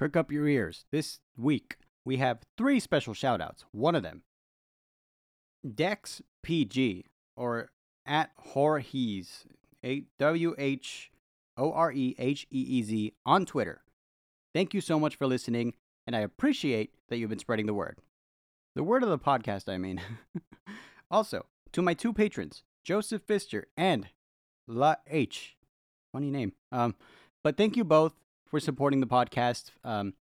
Perk up your ears. This week, we have three special shout outs. One of them, Dex PG, or at Horhees, W H O R E H E E Z, on Twitter. Thank you so much for listening, and I appreciate that you've been spreading the word. The word of the podcast, I mean. also, to my two patrons, Joseph Pfister and La H. Funny name. Um, but thank you both for supporting the podcast. Um,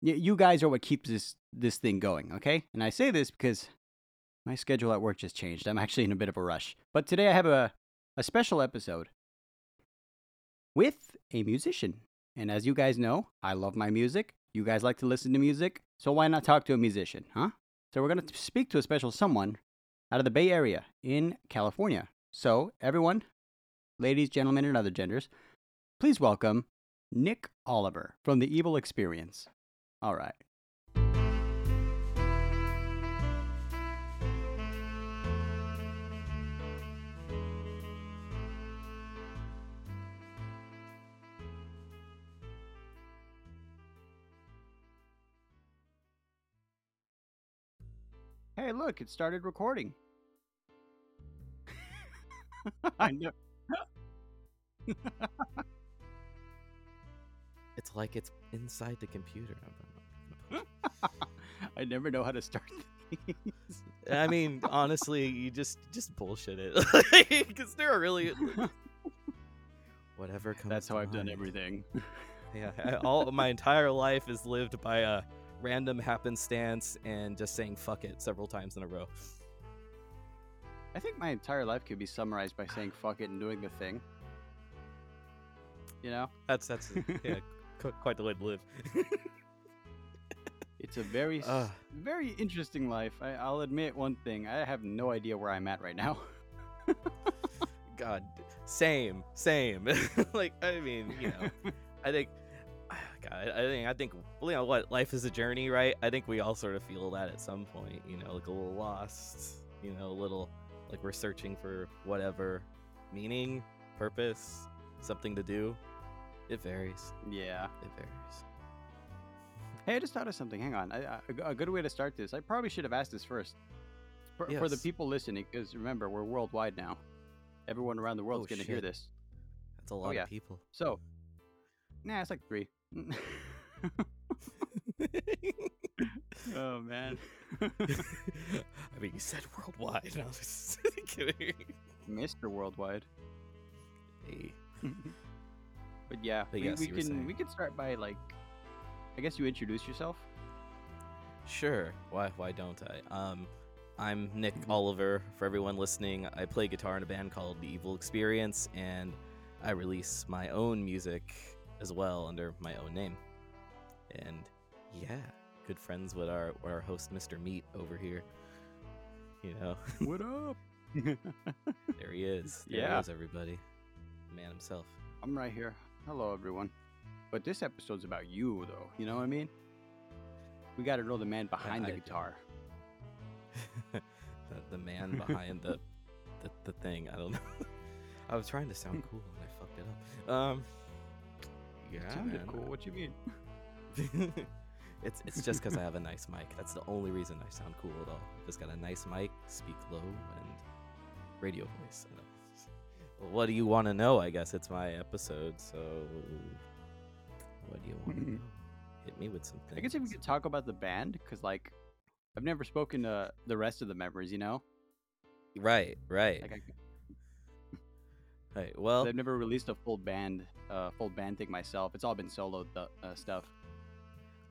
you guys are what keeps this this thing going, okay? And I say this because my schedule at work just changed. I'm actually in a bit of a rush. But today I have a a special episode with a musician. And as you guys know, I love my music. You guys like to listen to music, so why not talk to a musician, huh? So we're going to speak to a special someone out of the Bay Area in California. So, everyone, ladies, gentlemen, and other genders, please welcome Nick Oliver from The Evil Experience. All right. Hey, look, it started recording. I know. It's like it's inside the computer. I never know how to start things. I mean, honestly, you just just bullshit it because there are really whatever comes. That's how I've done everything. Yeah, I- all my entire life is lived by a random happenstance and just saying "fuck it" several times in a row. I think my entire life could be summarized by saying fuck it and doing the thing. You know? That's that's yeah, quite the way to live. It's a very, Ugh. Ah. very interesting life. I, I'll admit one thing. I have no idea where I'm at right now. God, same, same. like I mean, you know, I think. God, I think I think you know what life is a journey, right? I think we all sort of feel that at some point, you know, like a little lost, you know, a little like we're searching for whatever meaning, purpose, something to do. It varies. yeah. It varies. Hey, I just thought of something. Hang on. I, I, a good way to start this. I probably should have asked this first. For, for the people listening, because remember, we're worldwide now. Everyone around the world's Oh, going to hear this. That's a oh, lot yeah. of people. So, nah, it's like three. oh, man. I mean, you said worldwide. and I was just kidding. Mr. Worldwide. Hey. But yeah, But we, yes, we can saying. we can start by like, I guess you introduce yourself. Sure. Why why don't I? Um I'm Nick Mhm. Oliver. For everyone listening, I play guitar in a band called The Evil Experience and I release my own music as well under my own name. And yeah, good friends with our with our host Mr. Meat over here. You know, what up? there he is. There Yeah. he is everybody. Man himself. I'm right here. Hello, everyone. But this episode's about you, though. You know what I mean? We got to know the man behind the I- guitar. the, the man behind the, the the thing. I don't know. I was trying to sound cool and I fucked it up. Um, yeah, sounded man. cool. What you mean? it's it's just because I have a nice mic. That's the only reason I sound cool at all. Just got a nice mic, speak low, and radio voice. I don't- Well, what do you want to know? I guess it's my episode. So, what do you want to know? Hit me with some things. I guess if we could talk about the band, because like, I've never spoken to the rest of the members. You know, Right, right, like I, right. Well, I've never released a full band, uh, full band thing myself. It's all been solo th- uh, stuff.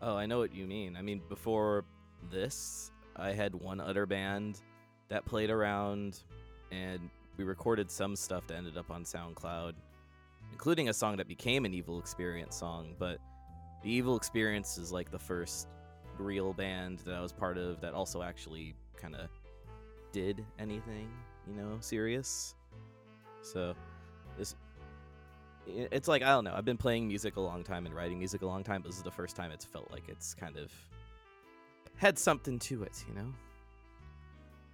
Oh, I know what you mean. I mean, before this, I had one other band that played around, and we recorded some stuff that ended up on SoundCloud, including a song that became an Evil Experience song. But the Evil Experience is like the first real band that I was part of that also actually kind of did anything, you know, serious. So this it's like I don't know. I've been playing music a long time and writing music a long time, but this is the first time it's felt like it's kind of had something to it, you know.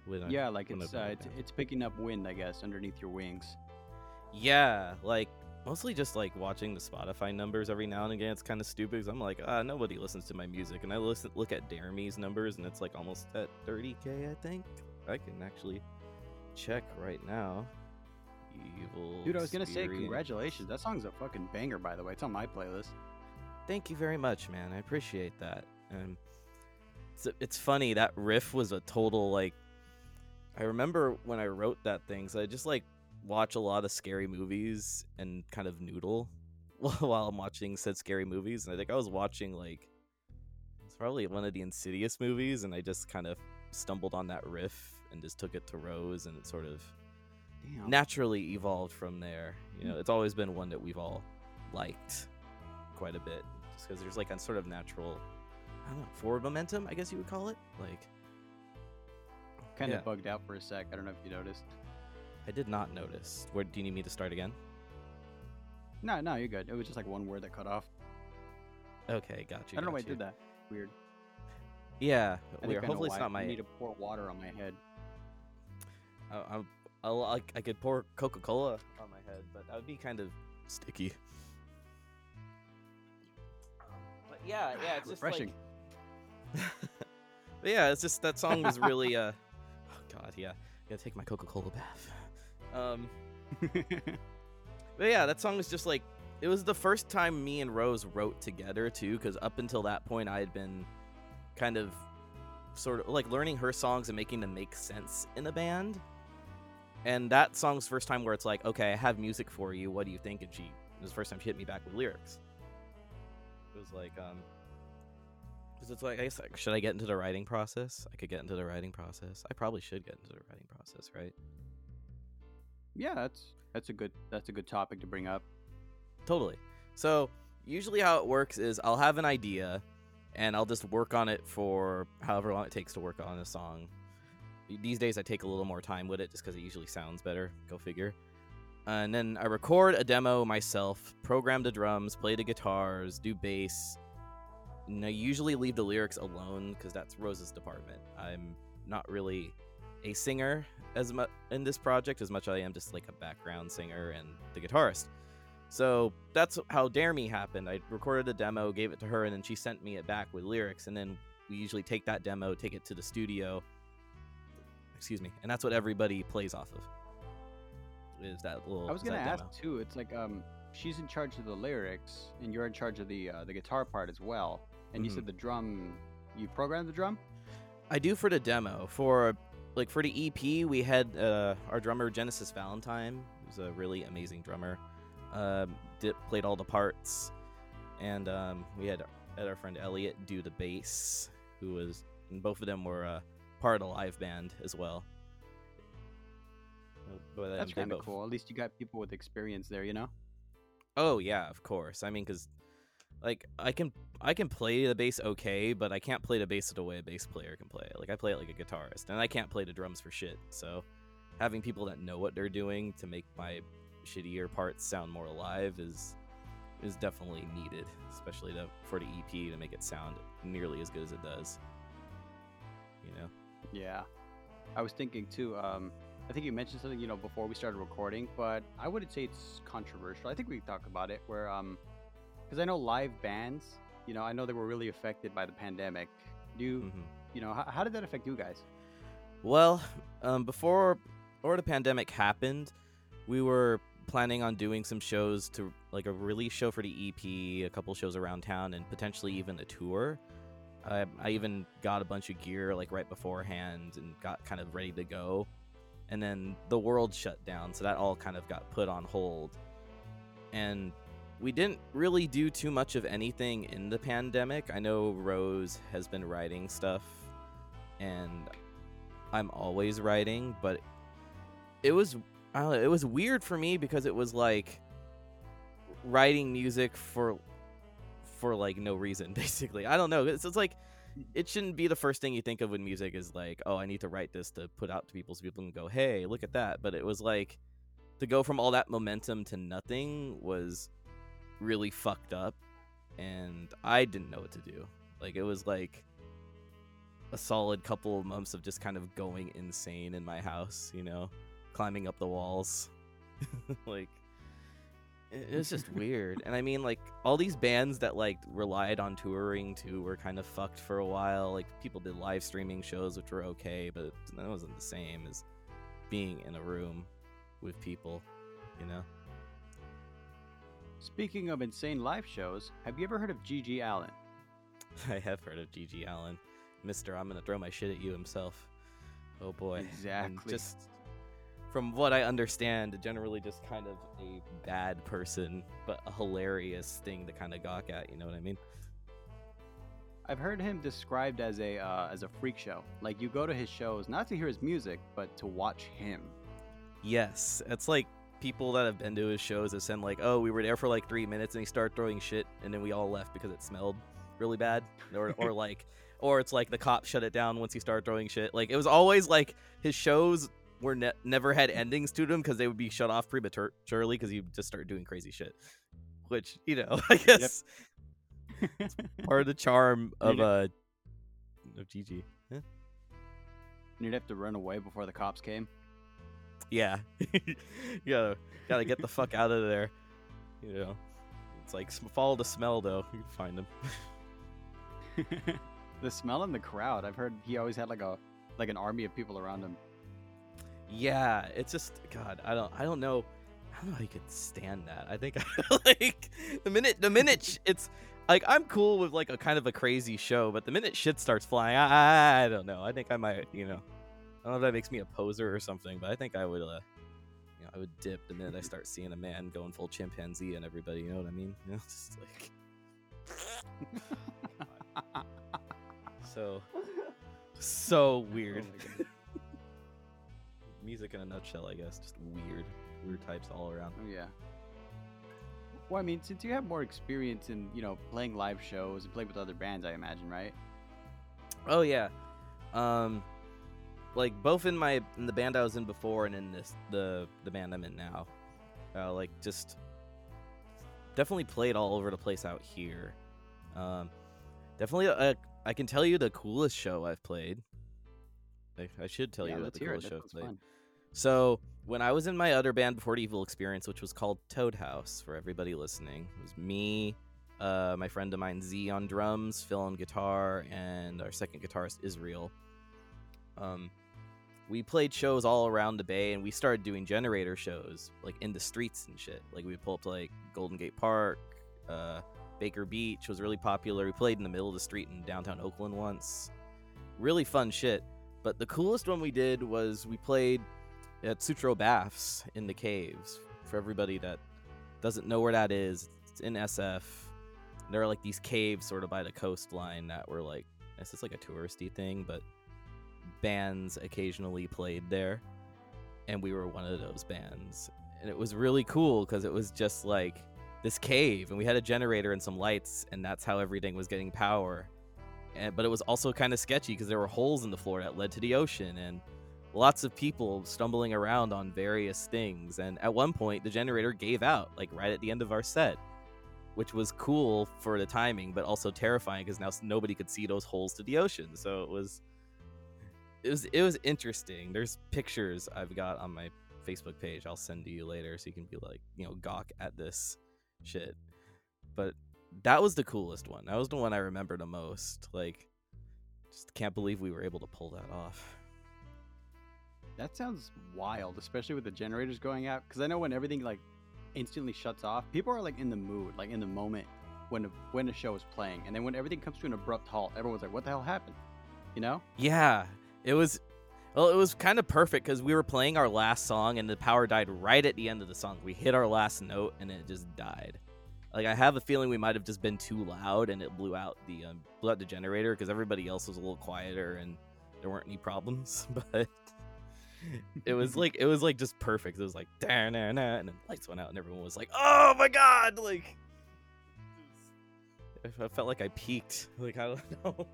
I- yeah, like it's uh, it's, it's picking up wind, I guess, underneath your wings. yeah, like mostly just like watching the Spotify numbers every now and again. It's kind of stupid because I'm like, ah, nobody listens to my music, and I listen look at Dare Me's numbers, and it's like almost at 30k, I think. I can actually check right now. Evil. Dude, I was gonna say congratulations. That song's a fucking banger, by the way. It's on my playlist. Thank you very much, man. I appreciate that. And it's, it's funny that riff was a total like. I remember when I wrote that thing, so I just like watch a lot of scary movies and kind of noodle while I'm watching said scary movies. And I think I was watching like it's probably one of the Insidious movies, and I just kind of stumbled on that riff and just took it to Rose, and it sort of Damn. naturally evolved from there. You know, hmm. it's always been one that we've all liked quite a bit, just because there's like a sort of natural, I don't know, forward momentum, I guess you would call it. Like, kind of yeah. bugged out for a sec. I don't know if you noticed. I did not notice. Where do you need me to start again? No, no, you're good. It was just like one word that cut off. Okay, got you. I don't know why I did that. Weird. Yeah, I weird. Hopefully it's not my. I need to pour water on my head. I, I'm- I'll, I, I could pour Coca Cola on my head, but that would be kind of sticky. But yeah, yeah, it's just Refreshing. Like... but yeah, it's just that song was really uh. God, yeah, gotta take my Coca Cola bath. Um, but yeah, that song was just like it was the first time me and Rose wrote together too, because up until that point I had been kind of sort of like learning her songs and making them make sense in a band. And that song's first time where it's like, okay, I have music for you. What do you think? And she it was the first time she hit me back with lyrics. It was like, um, because it's like, I guess, like, should I get into the writing process? I could get into the writing process. I probably should get into the writing process, right? yeah, that's that's a good that's a good topic to bring up. Totally. So usually how it works is I'll have an idea and I'll just work on it for however long it takes to work on a song. These days I take a little more time with it just because it usually sounds better. Go figure. And then I record a demo myself, program the drums, play the guitars, do bass. And I usually leave the lyrics alone because that's Rose's department. I'm not really a singer as much in this project as much as I am just like a background singer and the guitarist. So that's how Dare Me happened. I recorded a demo, gave it to her, and then she sent me it back with lyrics. And then we usually take that demo, take it to the studio. Excuse me, and that's what everybody plays off of. Is that little? I was gonna ask demo. too. It's like um, she's in charge of the lyrics, and you're in charge of the uh, the guitar part as well. And you Mhm. said the drum, you programmed the drum. I do for the demo. For like for the EP, we had uh, our drummer Genesis Valentine, who's a really amazing drummer. Um, did, played all the parts, and um, we had, had our friend Elliot do the bass, who was and both of them were uh, part of the live band as well. Uh, but That's kind of cool. At least you got people with experience there, you know. Oh yeah, of course. I mean, cause like I can I can play the bass okay, but I can't play the bass the way a bass player can play. Like I play it like a guitarist, and I can't play the drums for shit. So having people that know what they're doing to make my shittier parts sound more alive is is definitely needed, especially to, for the EP to make it sound nearly as good as it does. You know. Yeah. I was thinking too. Um, I think you mentioned something, you know, before we started recording, but I wouldn't say it's controversial. I think we talked about it where, um, because I know live bands, you know, I know they were really affected by the pandemic. Do you, Mhm. you know, how, how did that affect you guys? Well, um, before or the pandemic happened, we were planning on doing some shows to like a release show for the EP, a couple shows around town, and potentially even a tour. I, I even got a bunch of gear like right beforehand and got kind of ready to go. And then the world shut down, so that all kind of got put on hold. And we didn't really do too much of anything in the pandemic. I know Rose has been writing stuff, and I'm always writing, but it was I don't know, it was weird for me because it was like writing music for for like no reason basically. I don't know. It's, it's like it shouldn't be the first thing you think of when music is like, oh, I need to write this to put out to people so people can go, "Hey, look at that." But it was like to go from all that momentum to nothing was really fucked up and I didn't know what to do. Like it was like a solid couple of months of just kind of going insane in my house, you know, climbing up the walls. like it was just weird. And I mean, like all these bands that like relied on touring too were kind of fucked for a while. Like people did live streaming shows, which were okay, but that wasn't the same as being in a room with people, you know. Speaking of insane live shows, have you ever heard of G.G. Allen? I have heard of G.G. Allen, Mister. I'm gonna throw my shit at you himself. Oh boy, And Exactly. just from what I understand, generally just kind of a bad person, but a hilarious thing to kind of gawk at. You know what I mean? I've heard him described as a uh, as a freak show. Like you go to his shows not to hear his music, but to watch him. Yes, it's like people that have been to his shows have said like, "Oh, we were there for like three minutes and he started throwing shit, and then we all left because it smelled really bad," or or like, or it's like the cops shut it down once he started throwing shit. Like it was always like his shows were ne- never had endings to them because they would be shut off prematurely because he just start doing crazy shit, which you know I guess part of the charm of You uh of Gigi. Huh? You'd have to run away before the cops came. Yeah, you gotta gotta get the fuck out of there. You know, it's like follow the smell though. You can find them. the smell in the crowd. I've heard he always had like a like an army of people around him. Yeah, it's just God. I don't. I don't know. I don't know how you could stand that. I think like the minute the minute it's like I'm cool with like a kind of a crazy show, but the minute shit starts flying, I, I don't know. I think I might. You know, I don't know if that makes me a poser or something, but I think I would. uh you know, I would dip the minute I start seeing a man going full chimpanzee and everybody. You know what I mean? You know, just like. So, so weird. Oh. Music in a nutshell, I guess. Just weird, weird types all around. Oh yeah. Well, I mean, since you have more experience in you know playing live shows and playing with other bands, I imagine, right? Oh yeah, um, like both in my in the band I was in before and in this the the band I'm in now, uh, like just definitely played all over the place out here. Um, definitely, uh, I can tell you the coolest show I've played. I, I should tell yeah, you about the it. coolest show I've played. fun. So when I was in my other band before the Evil Experience, which was called Toad House, for everybody listening, it was me, uh, my friend of mine Z on drums, Phil on guitar, and our second guitarist Israel. Um, we played shows all around the bay, and we started doing generator shows like in the streets and shit. Like we pulled up to like Golden Gate Park, uh, Baker Beach was really popular. We played in the middle of the street in downtown Oakland once. Really fun shit. But the coolest one we did was we played at Sutro Baths in the caves. For everybody that doesn't know where that is, it's in SF. There are like these caves sort of by the coastline that were like, it's just like a touristy thing, but bands occasionally played there. And we were one of those bands. And it was really cool because it was just like this cave, and we had a generator and some lights, and that's how everything was getting power. And, but it was also kind of sketchy because there were holes in the floor that led to the ocean, and lots of people stumbling around on various things. And at one point, the generator gave out, like right at the end of our set, which was cool for the timing, but also terrifying because now nobody could see those holes to the ocean. So it was, it was, it was interesting. There's pictures I've got on my Facebook page. I'll send to you later so you can be like, you know, gawk at this shit. But that was the coolest one. That was the one I remember the most. Like, just can't believe we were able to pull that off. That sounds wild, especially with the generators going out. Because I know when everything like instantly shuts off, people are like in the mood, like in the moment when when the show is playing, and then when everything comes to an abrupt halt, everyone's like, "What the hell happened?" You know? Yeah, it was. Well, it was kind of perfect because we were playing our last song and the power died right at the end of the song. We hit our last note and it just died. Like I have a feeling we might have just been too loud and it blew out the um, blew out the generator because everybody else was a little quieter and there weren't any problems. But it was like it was like just perfect. It was like da na na and then lights went out and everyone was like, "Oh my god!" Like I felt like I peaked. Like I don't know.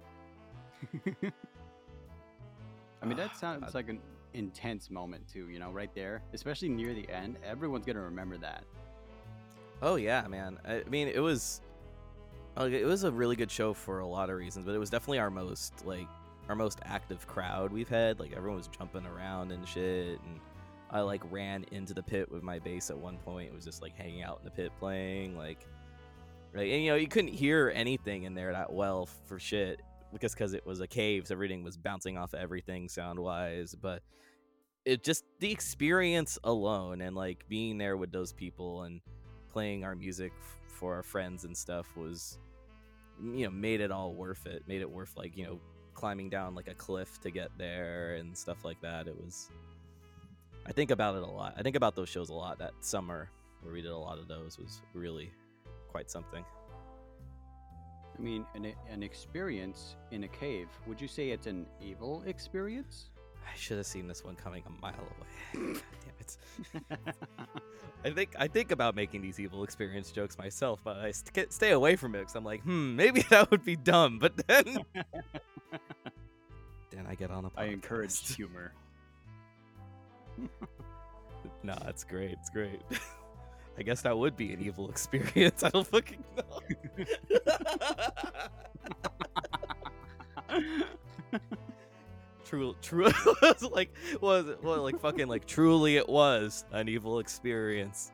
I mean, that sounds like an intense moment too. You know, right there, especially near the end, everyone's gonna remember that. Oh yeah, man. I mean, it was like it was a really good show for a lot of reasons, but it was definitely our most like our most active crowd we've had. Like everyone was jumping around and shit, and I like ran into the pit with my bass at one point. It was just like hanging out in the pit playing like right and you know you couldn't hear anything in there that well for shit because because it was a cave so everything was bouncing off everything sound wise but it just the experience alone and like being there with those people and playing our music f- for our friends and stuff was you know made it all worth it made it worth like you know climbing down like a cliff to get there and stuff like that. It was i think about it a lot. I think about those shows a lot that summer where we did a lot of those was really quite something I mean, an, an experience in a cave. Would you say it's an evil experience? i should have seen this one coming a mile away God damn it I think I think about making these evil experience jokes myself, but I st- stay away from it because I'm like, hmm, maybe that would be dumb. But then, then I get on a podcast. I encourage humor. no, it's great. It's great. I guess that would be an evil experience. I don't fucking know. true, true. like, was it? Well, like fucking, like truly, it was an evil experience.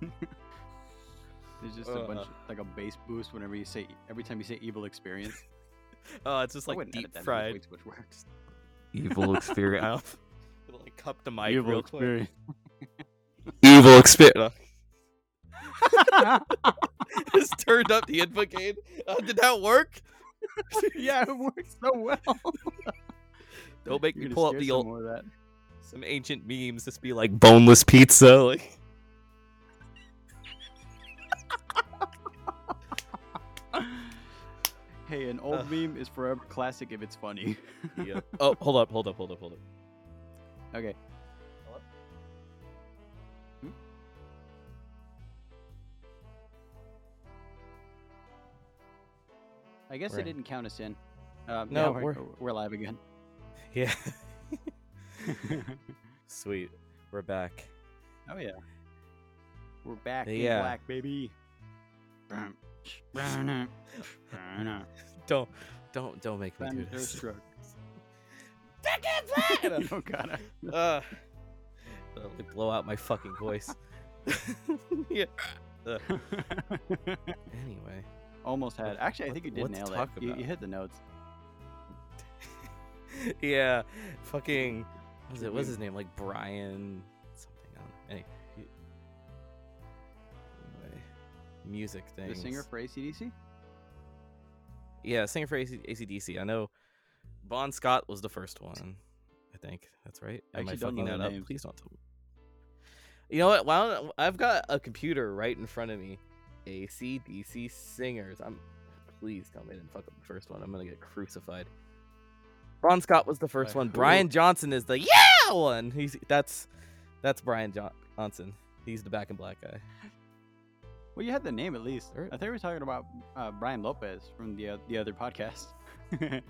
There's just a bunch Uh. like a bass boost whenever you say every time you say evil experience. Oh, it's just like deep edit that, that fried way too much work. evil experience. It'll like cup the mic evil real quick. Experience. Evil experience. Just turned up the input gain. Uh, did that work? yeah, it works so well. Don't make You're me pull up the old more of that. some ancient memes. Just be like boneless pizza. Like Hey, an old Ugh. meme is forever classic if it's funny. yeah. Oh, hold up, hold up, hold up, hold up. okay. I guess in. didn't count us in. Um, No, we're, we're- we're live again. Yeah. Sweet. We're back. oh yeah. We're back in Yeah. black, baby. Don't don't don't make me do this. Back in black! you don't gotta. uh, blow out my fucking voice. yeah. Ugh. Anyway. Almost had. Actually, I think you did nail it. talk You, you about? hit the notes. yeah. Fucking. What was it? What's his name? Like Brian something. I don't know. Anyway. Music thing. The singer for ACDC? Yeah, singer for AC- ACDC. I know Bon Scott was the first one. I think that's right. Am I don't fucking that up? names. Please don't tell me. You know what? Don't I've got a computer right in front of me. ACDC singers. I'm please tell me I didn't fuck up the first one. I'm gonna get crucified. Bon Scott was the first By one. who? Brian Johnson is the yeah one. He's that's that's Brian Jo- Johnson. He's the back in black guy. Well, you had the name at least. I thought we were talking about uh, Brian Lopez from the uh, the other podcast.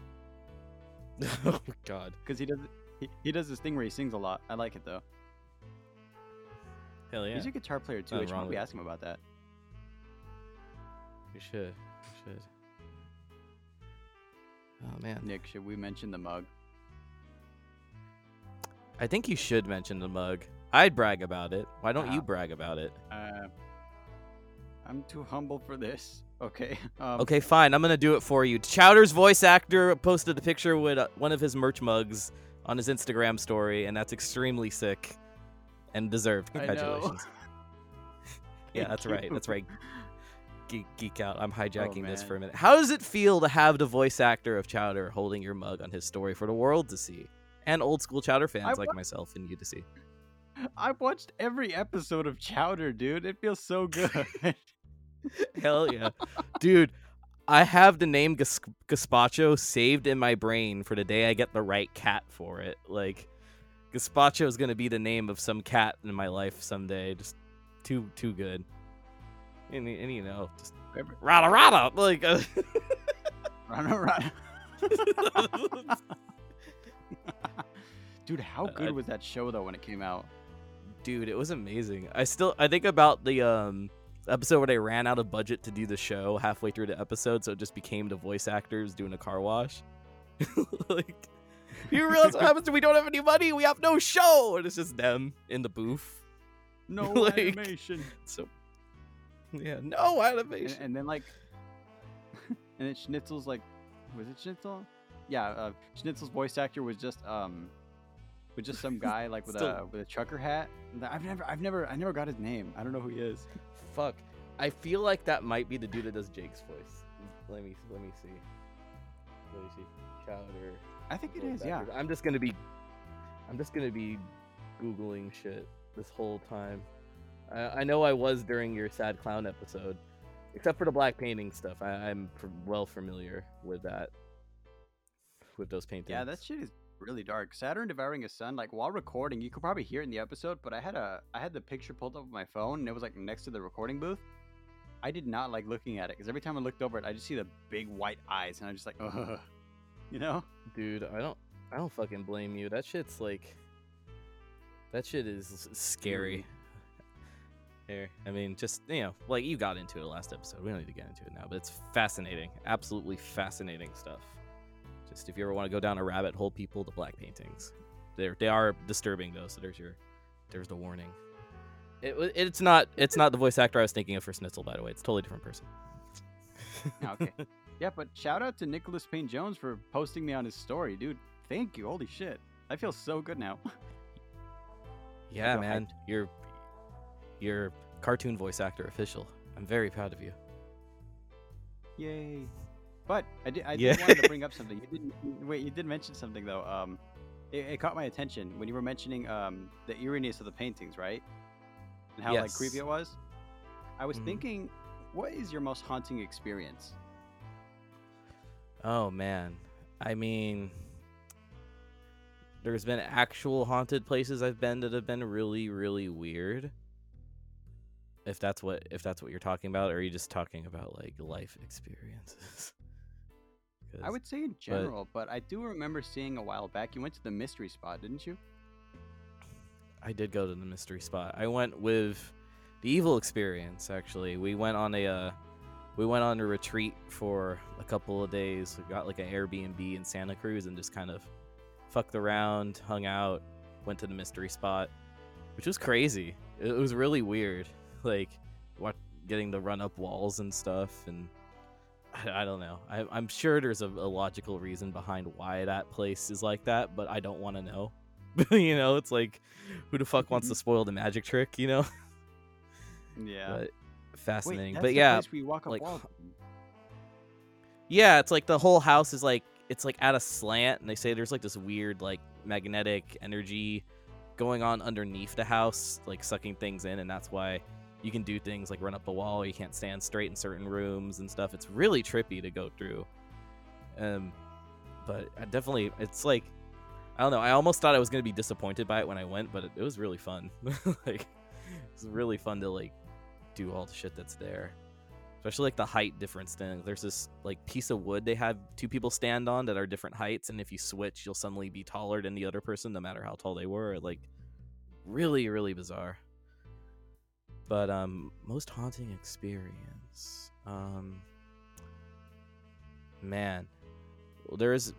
oh God. Because he does he, he does this thing where he sings a lot. I like it though. Hell yeah. He's a guitar player too. I should probably ask him about that. We should. We should. Oh man. Nick, should we mention the mug? I think you should mention the mug. I'd brag about it. Why don't you Ah. brag about it? Uh, I'm too humble for this. Okay. Um, Okay, fine. I'm gonna do it for you. Chowder's voice actor posted a picture with uh, one of his merch mugs on his Instagram story, and that's extremely sick and deserved. Congratulations. yeah, Thank that's right. That's right. Geek, geek out. I'm oh, hijacking this for a minute. How does it feel to have the voice actor of Chowder holding your mug on his story for the world to see, and old school Chowder fans like wa- myself and you to see? I've watched every episode of Chowder, dude. It feels so good. Hell yeah. Dude, I have the name Gas- Gazpacho saved in my brain for the day I get the right cat for it. Like, Gazpacho is going to be the name of some cat in my life someday. Just too, too good. And, and you know, just rada rada. Like, uh, run around. Dude, how Uh, good was that show though when it came out? dude, it was amazing. I still, I think about the, um, episode where they ran out of budget to do the show halfway through the episode, so it just became the voice actors doing a car wash. like, you realize what happens when we don't have any money? We have no show, and it's just them in the booth. No Like- animation. So, yeah, no And, animation. and then like, and then Schnitzel's like, was it Schnitzel? Yeah, uh, Schnitzel's voice actor was just um, was just some guy like with Still- a with a trucker hat. I've never, I've never, I never got his name. I don't know who he is. Fuck, I feel like that might be the dude that does Jake's voice. Let me let me see. Let me see. Chowder. I think it is. is. Yeah. I'm just gonna be. I'm just gonna be googling shit this whole time. I, I know I was during your sad clown episode, except for the black painting stuff. I, I'm f- well familiar with that. With those paintings. Yeah, that shit is really dark. Saturn devouring a son. Like while recording, you could probably hear it in the episode, but I had a I had the picture pulled up on my phone, and it was like next to the recording booth. I did not like looking at it because every time I looked over it, I just see the big white eyes, and I'm just like, ugh, you know. dude. I don't. I don't fucking blame you. That shit's like. That shit is scary. Here, I mean, just you know, like you got into it last episode. We don't need to get into it now, but it's fascinating, absolutely fascinating stuff. Just if you ever want to go down a rabbit hole, people, the black paintings, they're they are disturbing though. So there's your, there's the warning. It, it's not it's not the voice actor I was thinking of for Schnitzel, by the way. It's a totally different person. Ah, okay. Yeah, but shout out to Nicholas Payne Jones for posting me on his story, dude. Thank you. Holy shit. I feel so good now. Yeah, man, you're you're cartoon voice actor official. I'm very proud of you. Yay. But I did, I Yeah. did wanted to bring up something. You didn't wait. You did mention something though. Um, it, it caught my attention when you were mentioning um the eeriness of the paintings, right? And how like creepy it was. I was Mhm. thinking, what is your most haunting experience? Oh man, I mean, there's been actual haunted places I've been that have been really, really weird. If that's what if that's what you're talking about, or are you just talking about like life experiences? I would say in general, but I do remember seeing a while back. You went to the mystery spot, didn't you? I did go to the mystery spot. I went with the evil experience. Actually, we went on a uh, we went on a retreat for a couple of days. We got like an Airbnb in Santa Cruz and just kind of fucked around, hung out, went to the mystery spot, which was crazy. It was really weird, like what getting to run up walls and stuff, and I, I don't know. I, I'm sure there's a, a logical reason behind why that place is like that, but I don't want to know. you know, it's like, who the fuck wants to mm-hmm. spoil the magic trick? You know, Yeah. but Wait, fascinating. that's but the yeah, you walk up like, walls. yeah, it's like the whole house is like it's like at a slant, and they say there's like this weird like magnetic energy going on underneath the house, like sucking things in, and that's why you can do things like run up the wall. You can't stand straight in certain rooms and stuff. It's really trippy to go through. Um, but I definitely, it's like I don't know. I almost thought I was gonna be disappointed by it when I went, but it, it was really fun. like it's really fun to like do all the shit that's there especially like the height difference thing. There's this like piece of wood they have two people stand on that are different heights, and if you switch, you'll suddenly be taller than the other person, no matter how tall they were. Like, really, really bizarre. But um, most haunting experience. Um, man, well, there's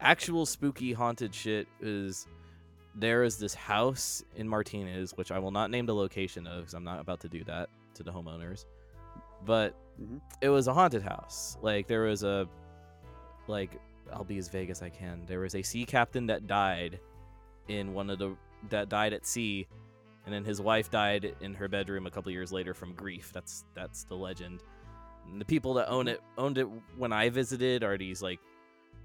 actual spooky haunted shit. Is there is this house in Martinez, which I will not name the location of because I'm not about to do that to the homeowners but Mhm. it was a haunted house. Like there was a like I'll be as vague as I can. There was a sea captain that died in one of the that died at sea, and then his wife died in her bedroom a couple years later from grief. That's that's the legend. And the people that own it owned it when I visited are these like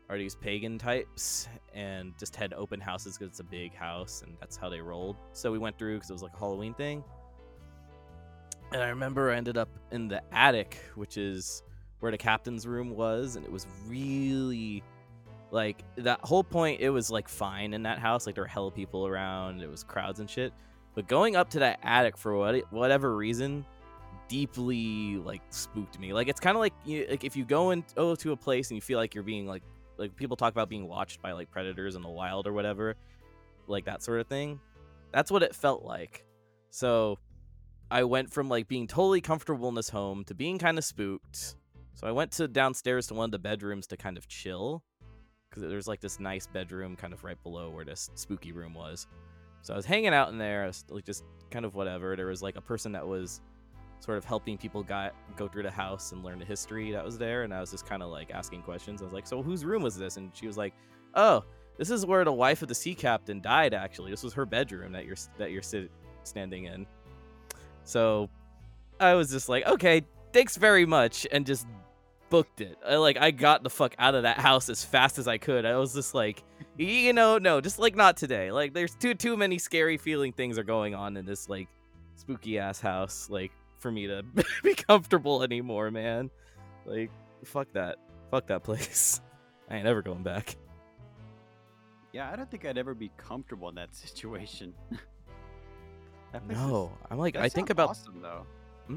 are these pagan types and just had open houses because it's a big house and that's how they rolled. So we went through because it was like a Halloween thing. And I remember I ended up in the attic, which is where the captain's room was, and it was really like that whole point. It was like fine in that house, like there were hella people around, it was crowds and shit. But going up to that attic for what whatever reason, deeply like spooked me. Like it's kind of like you, like if you go into oh, to a place and you feel like you're being like like people talk about being watched by like predators in the wild or whatever, like that sort of thing. That's what it felt like. So I went from like being totally comfortable in this home to being kind of spooked. So I went to downstairs to one of the bedrooms to kind of chill. because there's like this nice bedroom kind of right below where this spooky room was. So I was hanging out in there, like just kind of whatever. There was like a person that was sort of helping people got, go through the house and learn the history that was there, and I was just kind of like asking questions. I was like, "So whose room was this?" And she was like, "Oh, this is where the wife of the sea captain died. Actually, this was her bedroom that you're that you're sit, standing in." So I was just like, "Okay, thanks very much," and just booked it. I, like I got the fuck out of that house as fast as I could. I was just like, you know, no, just like not today. Like there's too too many scary feeling things are going on in this like spooky ass house. Like for me to be comfortable anymore, man. Like fuck that, fuck that place. I ain't ever going back. Yeah, I don't think I'd ever be comfortable in that situation. that place is- No, I'm like I think about awesome though. Hmm?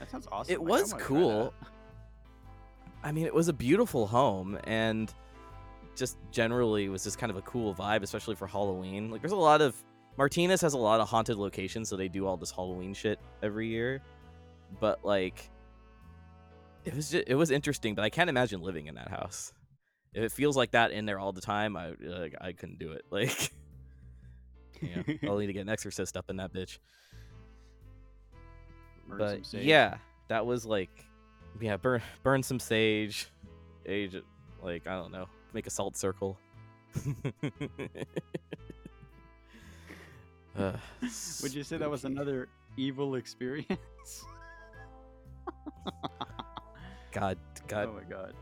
That sounds awesome. It Like, was cool. I mean, it was a beautiful home and just generally was just kind of a cool vibe, especially for Halloween. Like, there's a lot of Martinez has a lot of haunted locations, so they do all this Halloween shit every year. But like, it was just, it was interesting, but I can't imagine living in that house. If it feels like that in there all the time, I like I couldn't do it. Like, yeah, I'll need to get an exorcist up in that bitch. Some but yeah, that was like, yeah, burn burn some sage, age it, like I don't know, make a salt circle. Uh, Would you say that was another evil experience? God, God, oh my god.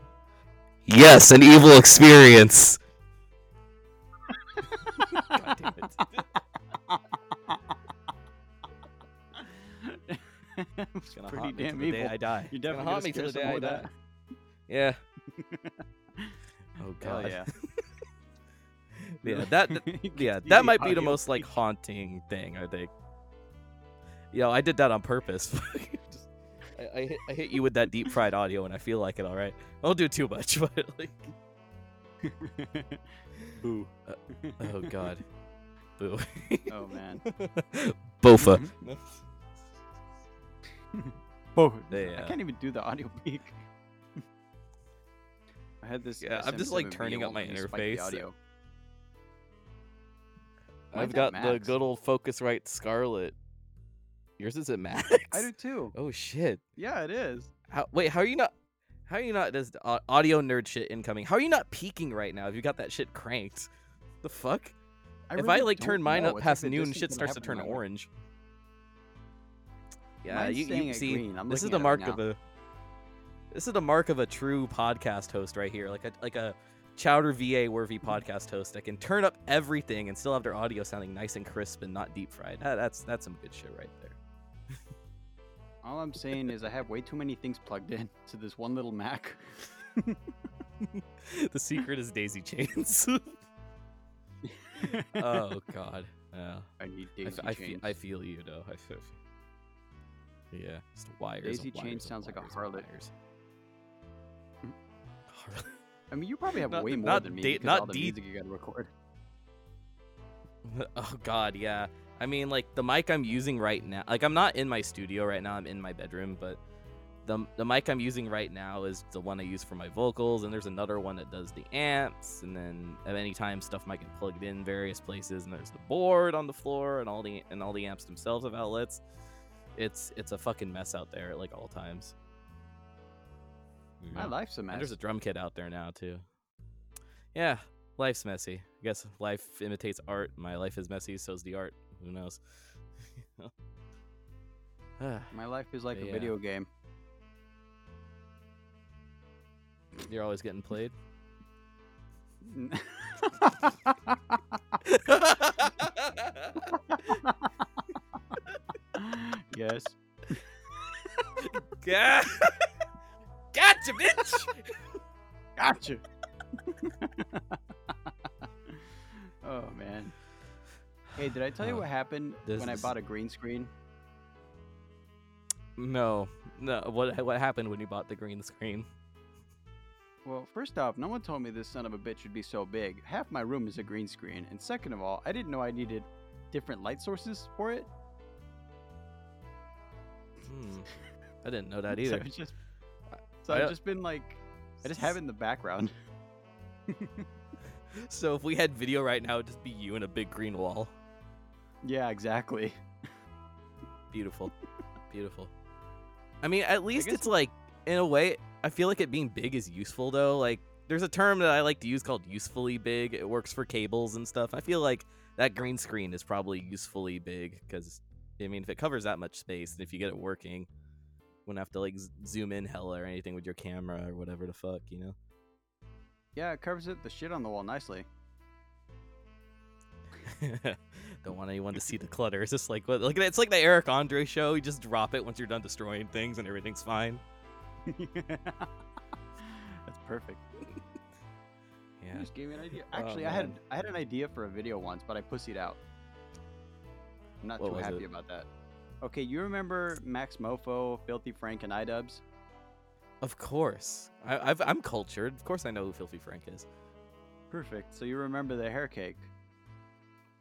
yes, an evil experience. God damn it. it was Gonna pretty haunt me damn the day evil. I die. You're Gonna definitely haunt me till gonna the scare day I die. with Yeah. Oh Hell God. yeah. Yeah, that, that- You can yeah, that might be the most like haunting thing. I think. Yo, I did that on purpose. Just- I, I, hit, I hit you with that deep fried audio, and I feel like it. All right, I don't do too much, but like, Boo. Uh, oh god, boo, Oh man. bofa. Boo. I can't even do the audio peak. I had this. Yeah, I'm just, like, turning up my let the interface. audio. I've got at the good old Focusrite Scarlett. Yours is at max. I do too. Oh shit. Yeah, it is. How, wait, how are you not? How are you not? Does au- audio nerd shit incoming? How are you not peaking right now? If you got that shit cranked, the fuck? I if really I like turn mine know. up It's past like noon, shit starts to turn orange. Yeah, Mine's you, you see, green. I'm this is the mark right of now. This is the mark of a true podcast host right here, like a like a Chowder VA worthy podcast host that can turn up everything and still have their audio sounding nice and crisp and not deep fried. That, that's that's some good shit right there. All I'm saying is I have way too many things plugged in to this one little Mac. the secret is daisy chains. oh God. Yeah. I need daisy f- I, feel, chains. I feel you though. I feel. Yeah, just wires. Daisy chain wires sounds like a wires harlot. wires. I mean, you probably have Not- way more than me da- because not all the D- music you gotta record. oh God, yeah. I mean, like the mic I'm using right now. Like I'm not in my studio right now. I'm in my bedroom, but the the mic I'm using right now is the one I use for my vocals, and there's another one that does the amps, and then at any time stuff might get plugged in various places, and there's the board on the floor, and all the and all the amps themselves have outlets. It's it's a fucking mess out there at like all times. Mm-hmm. My life's a And mess. there's a drum kit out there now too. Yeah, life's messy. I guess life imitates art. My life is messy, so's the art. Who knows? My life is like Yeah. a video game. You're always getting played. yes. Yeah. Gotcha, bitch. Gotcha. oh man. Hey, did I tell you Oh, what happened this when I is- bought a green screen? No, no. What what happened when you bought the green screen? Well, first off, no one told me this son of a bitch would be so big. Half my room is a green screen, and second of all, I didn't know I needed different light sources for it. Hmm. I didn't know that So either. it's just, so I've uh, just been like, I just have it in the background. so if we had video right now, it'd just be you and a big green wall. yeah, exactly. Beautiful. Beautiful. I mean, at least it's like, in a way, I feel like it being big is useful though. Like, there's a term that I like to use called usefully big. It works for cables and stuff. I feel like that green screen is probably usefully big because, I mean, if it covers that much space, and if you get it working, wouldn't have to like z- zoom in hella or anything with your camera or whatever the fuck, you know? Yeah, it covers it the shit on the wall nicely. Don't want anyone to see the clutter. It's just like what? It. It's like the Eric Andre show. You just drop it once you're done destroying things, and everything's fine. That's perfect. You Yeah. just gave me an idea. Oh, Actually, I had. I had an idea for a video once, but I pussied out. I'm not What too happy it? about that. Okay, you remember Maxmoefoe, Filthy Frank, and iDubbbz? Of course. I, I've, I'm cultured. Of course, I know who Filthy Frank is. Perfect. So you remember the hair cake?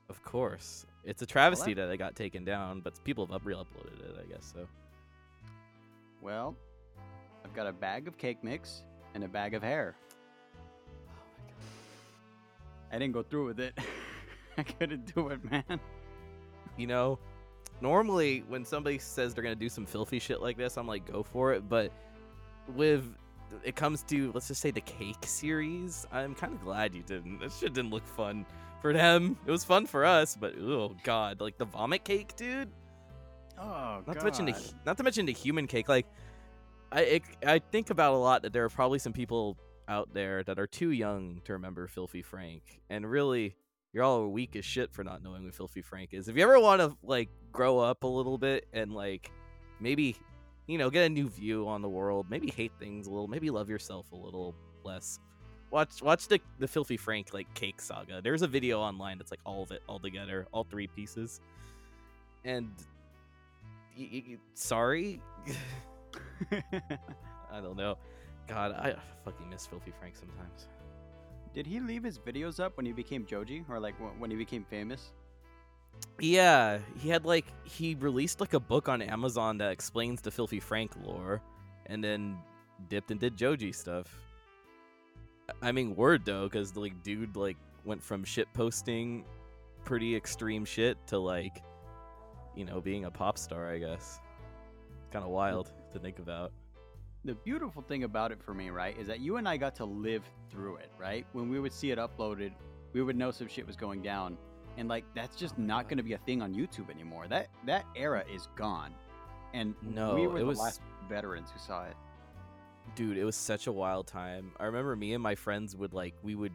Of course. It's a travesty that it got taken down, but people have up- re-uploaded it. I guess so. Well, I've got a bag of cake mix and a bag of hair. Oh my god. I didn't go through with it. I couldn't do it, man. You know, normally when somebody says they're gonna do some filthy shit like this, I'm like, go for it. But with it comes to let's just say the cake series, I'm kind of glad you didn't. That shit didn't look fun for them. It was fun for us, but oh god, like the vomit cake, dude. Oh, god. Not to mention the not to mention the human cake. Like, I it, I think about a lot that there are probably some people out there that are too young to remember Filthy Frank, and really, you're all weak as shit for not knowing what Filthy Frank is. If you ever want to like grow up a little bit and like maybe you know get a new view on the world, maybe hate things a little, maybe love yourself a little less. Watch watch the the Filthy Frank like cake saga. There's a video online that's like all of it all together, all three pieces, and y- y- sorry i don't know god i fucking miss filthy frank sometimes Did he leave his videos up when he became Joji, or like when he became famous? yeah he had like he released like a book on amazon that explains the filthy frank lore and then dipped and did joji stuff. I mean word though because like dude like went from shit posting pretty extreme shit to like you know being a pop star i guess. Kind of wild to think about The beautiful thing about it for me, right, is that you and I got to live through it, right? When we would see it uploaded, we would know some shit was going down, and like that's just oh not going to be a thing on YouTube anymore. That that era is gone, and No, we were it the was- last veterans who saw it. dude it was such a wild time i remember me and my friends would like we would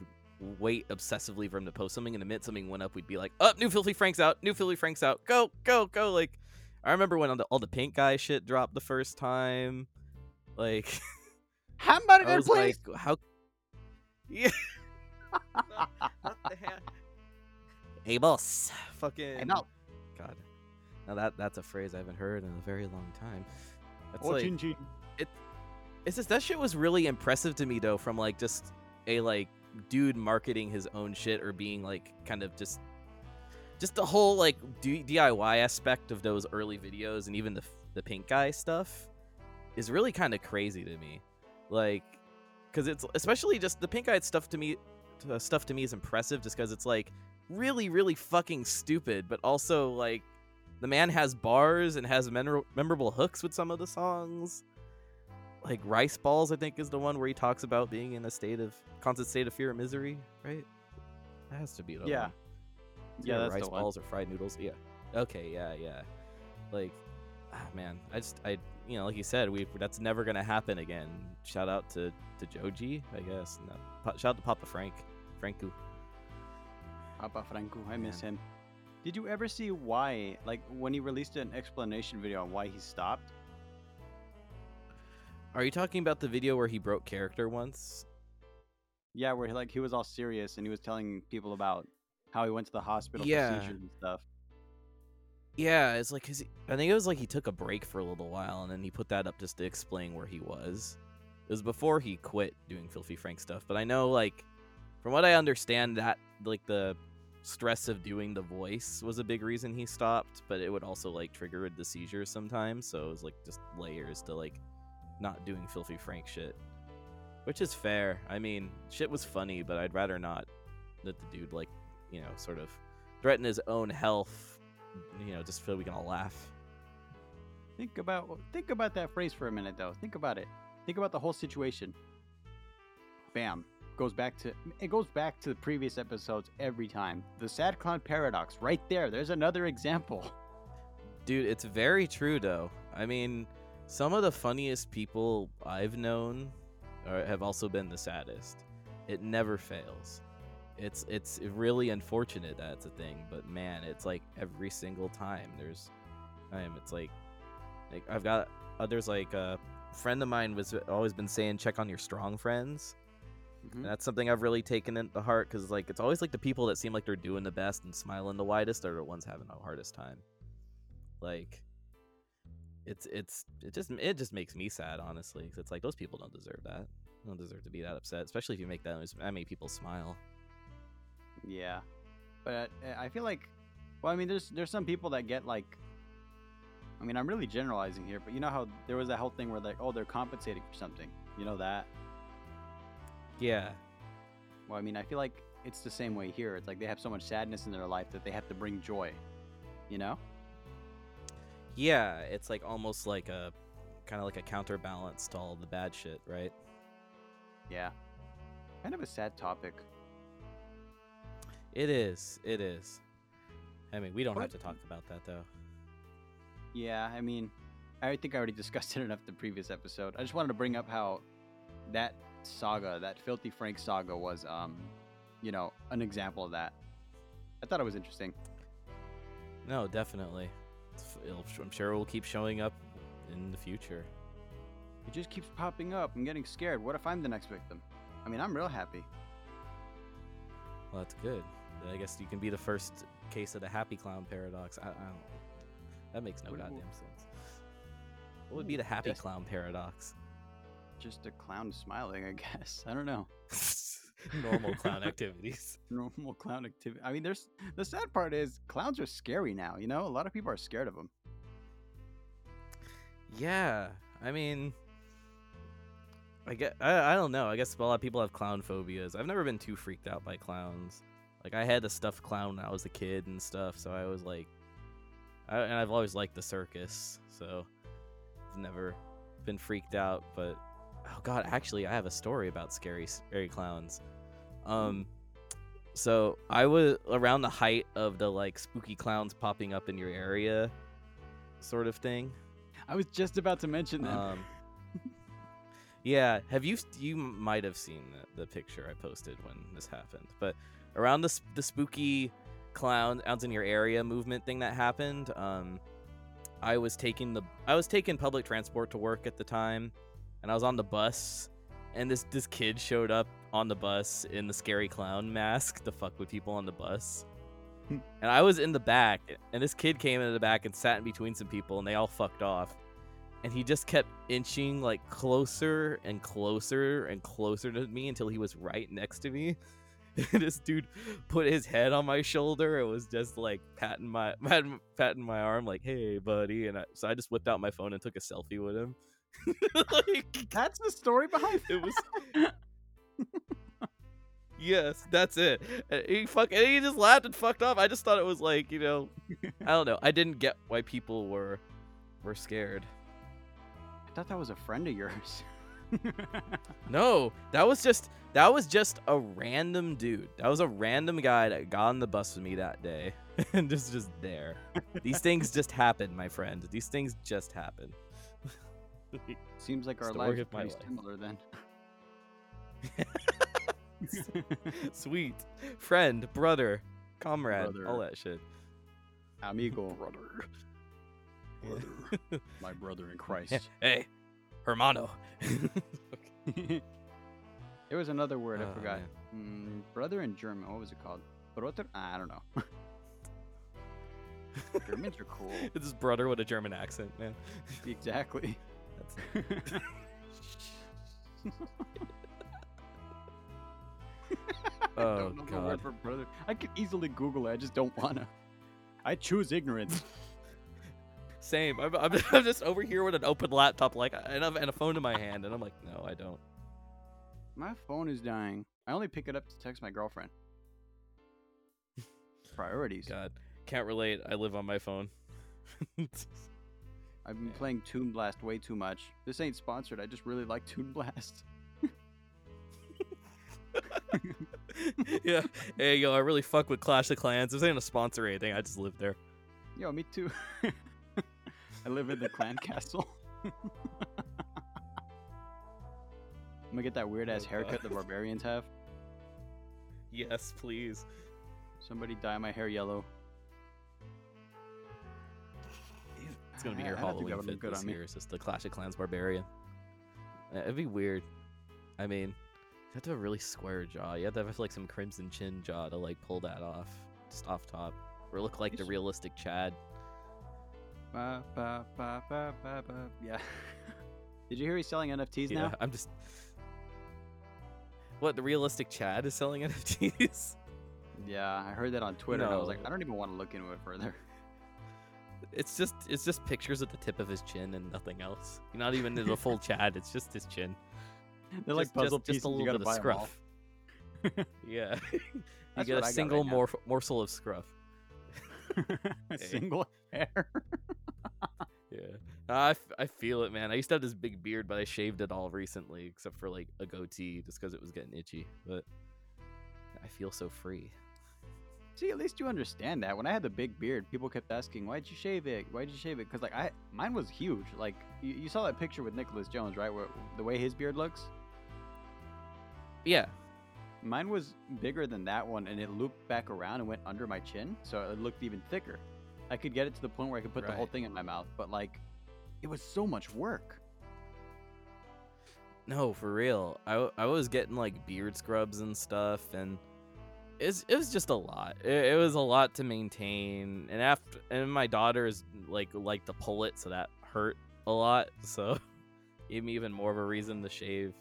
wait obsessively for him to post something and the minute something went up we'd be like up new filthy frank's out new filthy frank's out go go go like i remember when all the, all the pink guy shit dropped the first time like i Hamburger, was please. like how yeah Not- not hey boss fucking know. god now that that's a phrase i haven't heard in a very long time that's Oh, like chin chin. it's just that shit was really impressive to me though, from like just a like dude marketing his own shit or being like kind of just just the whole like D- DIY aspect of those early videos and even the the pink guy stuff is really kind of crazy to me. Like cuz it's especially just the pink guy stuff to me uh, stuff to me is impressive just cuz it's like really really fucking stupid but also like the man has bars and has memor- memorable hooks with some of the songs like rice balls i think is the one where he talks about being in a state of constant state of fear and misery right that has to be the Yeah. one. Yeah, rice balls or fried noodles yeah okay yeah yeah like ah, man i just i you know like you said we that's never gonna happen again shout out to to joji i guess no, Pa- shout out to papa frank franku Papa Franco, I miss Man. him. Did you ever see why, like, when he released an explanation video on why he stopped? are you talking about the video where he broke character once Yeah, where he, like he was all serious and he was telling people about how he went to the hospital Yeah. for seizures and stuff. Yeah, it's like 'cause he, I think it was like he took a break for a little while and then he put that up just to explain where he was. It was before he quit doing Filthy Frank stuff, but I know like from what I understand that like the stress of doing the voice was a big reason he stopped, but it would also like trigger the seizures sometimes, so it was like just layers to like not doing Filthy Frank shit. which is fair. I mean, shit was funny, but I'd rather not that the dude like, you know, sort of threaten his own health. You know, just so we can all laugh. Think about think about that phrase for a minute though. Think about it. Think about the whole situation. Bam. Goes back to it goes back to the previous episodes every time. The sad clown paradox right there. There's another example. Dude, it's very true though. I mean, some of the funniest people I've known are, have also been the saddest. It never fails. It's it's really unfortunate that it's a thing, but man, it's like every single time there's time. It's like like I've got others like a friend of mine was always been saying check on your strong friends. Mhm. And that's something I've really taken into heart because like it's always like the people that seem like they're doing the best and smiling the widest are the ones having the hardest time. Like, it's it's it just it just makes me sad honestly 'cause it's like those people don't deserve that. They don't deserve to be that upset, especially if you make that that many people smile. Yeah, but uh, I feel like, well, I mean, there's there's some people that get like, I mean, I'm really generalizing here, but you know how there was that whole thing where like, oh, they're compensating for something. You know that? Yeah, Well, I mean, I feel like it's the same way here. It's like they have so much sadness in their life that they have to bring joy. You know? yeah, it's like almost like a kind of like a counterbalance to all the bad shit, right? Yeah. Kind of a sad topic. It is. It is. I mean, we don't have to talk about that though. Yeah, I mean, I think I already discussed it enough the previous episode. I just wanted to bring up how that saga, that Filthy Frank saga, was, um, you know, an example of that. I thought it was interesting. No, definitely. It'll- I'm sure it will keep showing up in the future. It just keeps popping up. I'm getting scared. What if I'm the next victim? I mean, I'm real happy. Well, that's good. I guess you can be the first case of the happy clown paradox. I, I don't. That makes no What- goddamn sense. What would be the hmm, happy Just- clown paradox? Just a clown smiling, I guess. I don't know. Normal clown activities. Normal clown activity. I mean, there's the sad part is clowns are scary now. You know, a lot of people are scared of them. Yeah, I mean, I get. I, I don't know. I guess a lot of people have clown phobias. I've never been too freaked out by clowns. Like I had a stuffed clown when I was a kid and stuff, so I was like, I, and I've always liked the circus, so I've never been freaked out. But oh god, actually, I have a story about scary, scary clowns. Um, so I was around the height of the like spooky clowns popping up in your area, sort of thing. I was just about to mention that. Um, yeah, have you? You might have seen the, the picture I posted when this happened, but around the the spooky clown out in your area movement thing that happened, um, I was taking the I was taking public transport to work at the time, and I was on the bus, and this this kid showed up on the bus in the scary clown mask to fuck with people on the bus. And I was in the back, and this kid came into the back and sat in between some people, and they all fucked off. And he just kept inching like closer and closer and closer to me until he was right next to me. This dude put his head on my shoulder. It was just like patting my patting, patting my arm, like "Hey, buddy." And I, so I just whipped out my phone and took a selfie with him. like, That's the story behind it was Yes, that's it. And he fuck and he just laughed and fucked off. I just thought it was like, you know, I don't know. I didn't get why people were were scared. I thought that was a friend of yours. No, that was just that was just a random dude. That was a random guy that got on the bus with me that day and just just there. These things just happen, my friend. These things just happen. Seems like our Story lives are of my pretty life. similar then. Sweet friend, brother, comrade, brother. all that shit. Amigo. Brother, brother. My brother in Christ. hey, hermano. there was another word I Oh, forgot. man. Mm, brother in German. What was it called? Brother? I don't know. Germans are cool. It's his brother with a German accent, man. Exactly. That's I Oh, don't know the word God. for brother. I could easily Google it. I just don't wanna. I choose ignorance. Same. I'm, I'm, I'm just over here with an open laptop, like, and, a- and a phone in my hand, and I'm like, no, I don't. My phone is dying. I only pick it up to text my girlfriend. Priorities. God, can't relate. I live on my phone. I've been Yeah. playing Toon Blast way too much. This ain't sponsored. I just really like Toon Blast. yeah. Hey, yo, I really fuck with Clash of Clans. This ain't a sponsor or anything. I just live there. Yo, me too. I live in the clan castle. I'm gonna get that weird ass Oh, haircut the barbarians have. Yes, please. Somebody dye my hair yellow. It's gonna be I- your I don't think that Halloween look fit good this year. It's just the Clash of Clans Barbarian. It'd be weird. I mean, you have to have a really square jaw. You have to have like some crimson chin jaw to like pull that off, just off top, or look like the realistic Chad. Ba, ba, ba, ba, ba, ba. Yeah. Did you hear he's selling NFTs Yeah, now? I'm just. What the realistic Chad is selling NFTs? Yeah, I heard that on Twitter. And I was like, I don't even want to look into it further. It's just it's just pictures at the tip of his chin and nothing else. Not even the full Chad. It's just his chin. They're like Just- puzzle just, pieces. Just a little bit of scruff. yeah. you That's get a single mor- morsel of scruff. a single hair. Yeah. I, f- I feel it, man. I used to have this big beard, but I shaved it all recently, except for like a goatee, just because it was getting itchy. But I feel so free. See, at least you understand that. When I had the big beard, people kept asking, "Why'd you shave it? Why'd you shave it?" Because like I, mine was huge. Like you, you saw that picture with Nicholas Jones, right? Where the way his beard looks. Yeah. Mine was bigger than that one, and it looped back around and went under my chin, so it looked even thicker. I could get it to the point where I could put the whole thing in my mouth, but like, it was so much work. No, for real. I, I was getting like beard scrubs and stuff, and it's it was just a lot. It, it was a lot to maintain, and after and my daughter's like like to pull it, so that hurt a lot. So gave me even more of a reason to shave.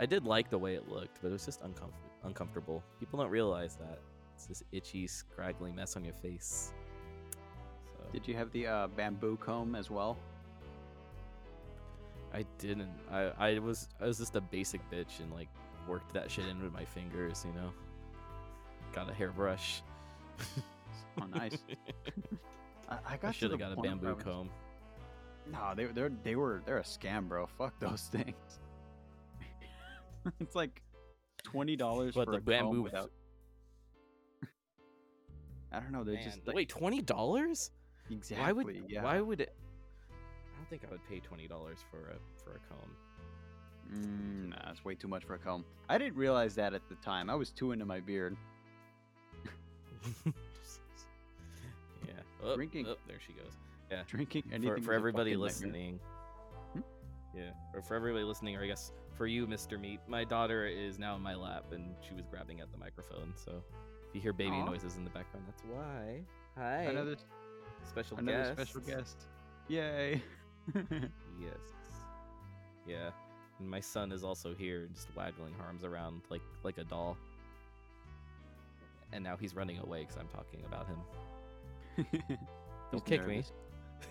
I did like the way it looked, but it was just uncomfortable. Uncomfortable. People don't realize that it's this itchy, scraggly mess on your face. So Did you have the uh, bamboo comb as well? I didn't. I I was I was just a basic bitch and like worked that shit in with my fingers, you know. Got a hairbrush. Oh, nice. I, I I got should have got a bamboo was- comb. No, they they they were they're a scam, bro. Fuck those things. it's like twenty dollars for the a comb bamboo. without. I don't know. They're just like, wait, twenty dollars? exactly. Why would? yeah. Why would it? I don't think I would pay twenty dollars for a for a comb. Mm, nah, it's way too much for a comb. I didn't realize that at the time. I was too into my beard. yeah. Oh, Drinking. oh, there she goes. Yeah. Drinking anything for, for everybody listening. Hmm? Yeah, or for everybody listening, or I guess for you, Mr. Meat, my daughter is now in my lap and she was grabbing at the microphone. So if you hear baby Aw. noises in the background, that's why. Hi, Another special another guest. special guest. Yay! Yes. Yeah, and my son is also here, just waggling arms around like like a doll. And now he's running away because I'm talking about him. Don't kick me.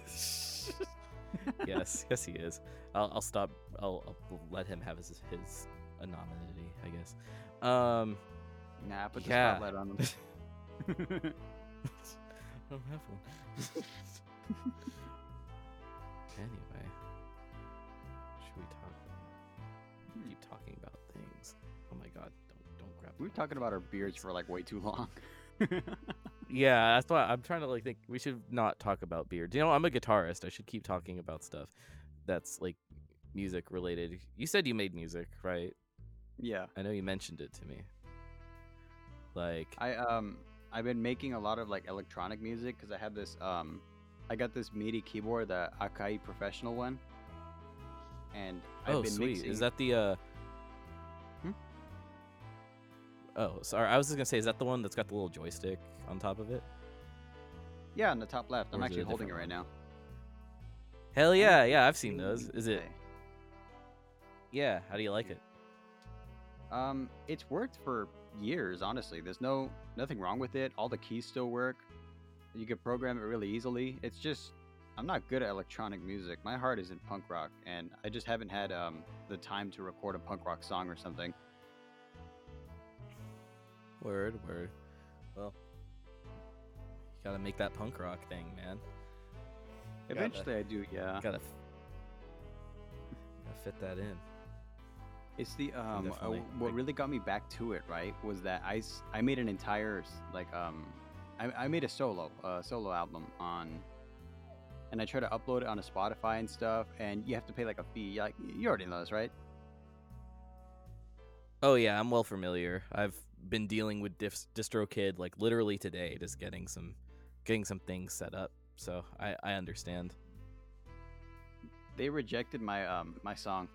yes, yes, he is. I'll, I'll stop. I'll, I'll let him have his his anonymity, I guess. Um, Nah, put the Yeah. spotlight on him. I don't have one. anyway, should we talk? Hmm. Keep talking about things. Oh my god! Don't don't grab. we were the talking about our beards for like way too long. Yeah, that's why I'm trying to like think. We should not talk about beards. You know, I'm a guitarist. I should keep talking about stuff that's like music related. You said you made music, right? yeah. I know you mentioned it to me. Like, I um I've been making a lot of like electronic music because I have this um I got this MIDI keyboard, the Akai Professional one, and I've oh been sweet, mixing. is that the uh? Oh, sorry. I was just gonna say, is that the one that's got the little joystick on top of it? yeah on the top left? I'm is it actually holding it right now. Hell yeah, yeah. I've seen those. Is it? Yeah. How do you like it? Um, it's worked for years. Honestly, there's no nothing wrong with it. All the keys still work. You can program it really easily. It's just I'm not good at electronic music. My heart is in punk rock, and I just haven't had um, the time to record a punk rock song or something. Word, word. Well, you gotta make that punk rock thing, man. Gotta- Eventually, I do. Yeah, Gotta, gotta fit that in. it's the um. Uh, what really got me back to it, right, was that I I made an entire like um, I, I made a solo uh, solo album on, and I try to upload it on a Spotify and stuff, and you have to pay like a fee. Like you already know this, right? Oh yeah, I'm well familiar. I've been dealing with Dif- DistroKid like literally today, just getting some, getting some things set up. So I I understand. They rejected my um my song.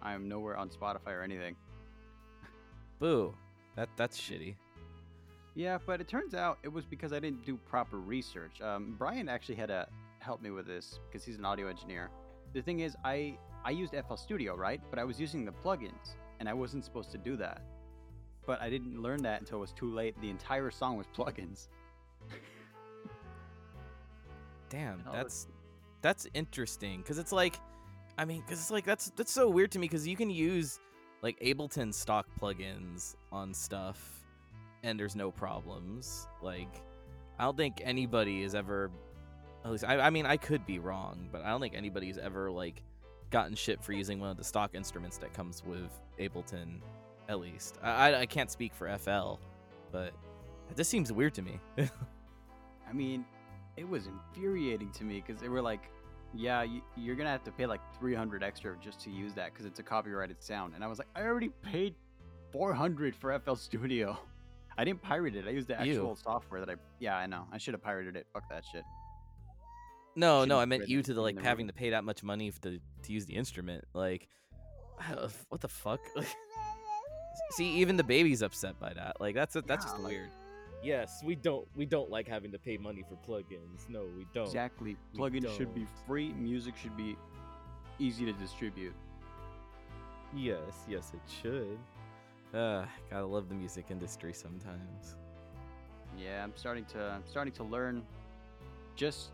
I am nowhere on Spotify or anything. Boo. That that's shitty. Yeah, but it turns out it was because I didn't do proper research. Um, Brian actually had to help me with this because he's an audio engineer. The thing is, I I used FL Studio, right? But I was using the plugins, and I wasn't supposed to do that. But I didn't learn that until it was too late. The entire song was plugins. Damn, that's that's interesting because it's like, I mean, because it's like that's that's so weird to me because you can use like Ableton stock plugins on stuff, and there's no problems. Like, I don't think anybody has ever, at least I, I mean, I could be wrong, but I don't think anybody's ever like gotten shit for using one of the stock instruments that comes with Ableton. At least I I, I can't speak for FL, but this seems weird to me. I mean, it was infuriating to me because they were like, "Yeah, you, you're gonna have to pay like 300 extra just to use that because it's a copyrighted sound." And I was like, "I already paid 400 for FL Studio. I didn't pirate it. I used the Ew. actual software that I. Yeah, I know. I should have pirated it. Fuck that shit. No, no, I meant you to the, like the having room. to pay that much money to to use the instrument. Like, what the fuck? See, even the baby's upset by that. Like, that's a, that's Yeah, just like- weird. Yes, we don't we don't like having to pay money for plugins. No, we don't. Exactly. Plugins should be free. Music should be easy to distribute. Yes, yes, it should. Uh, gotta love the music industry sometimes. Yeah, I'm starting to I'm starting to learn just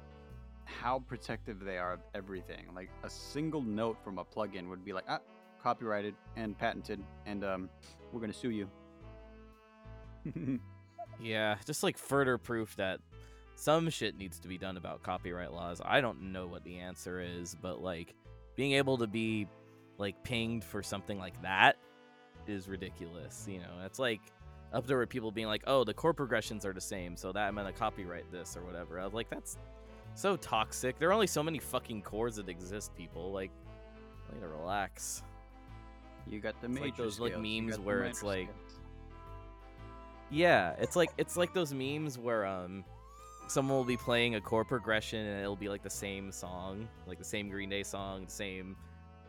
how protective they are of everything. Like a single note from a plugin would be like, ah, copyrighted and patented, and um, we're gonna sue you. Yeah, just like further proof that some shit needs to be done about copyright laws. I don't know what the answer is, but like being able to be like pinged for something like that is ridiculous. You know, it's like up there with people being like, "Oh, the chord progressions are the same, so that I'm gonna copyright this or whatever." I was like, "That's so toxic." There are only so many fucking chords that exist. People like, I need to relax. you got the It's major like those, like, scales, memes where it's like- scales. Yeah, it's like it's like those memes where um someone will be playing a chord progression and it'll be like the same song, like the same Green Day song, the same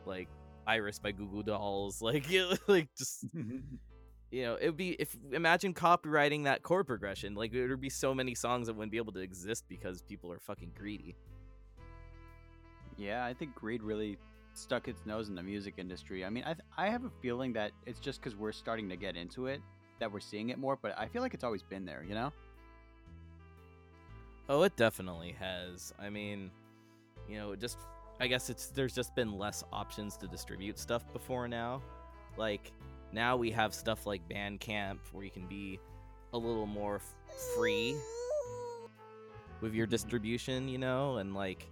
like Iris by Goo Goo Dolls, like like just you know, it'd be if imagine copyrighting that chord progression, like there would be so many songs that wouldn't be able to exist because people are fucking greedy. Yeah, I think greed really stuck its nose in the music industry. I mean, I th- I have a feeling that it's just because we're starting to get into it that we're seeing it more, but I feel like it's always been there. You know? Oh, it definitely has. I mean, you know, just I guess it's there's just been less options to distribute stuff before now. Like now we have stuff like Bandcamp where you can be a little more f- free with your distribution, you know, and like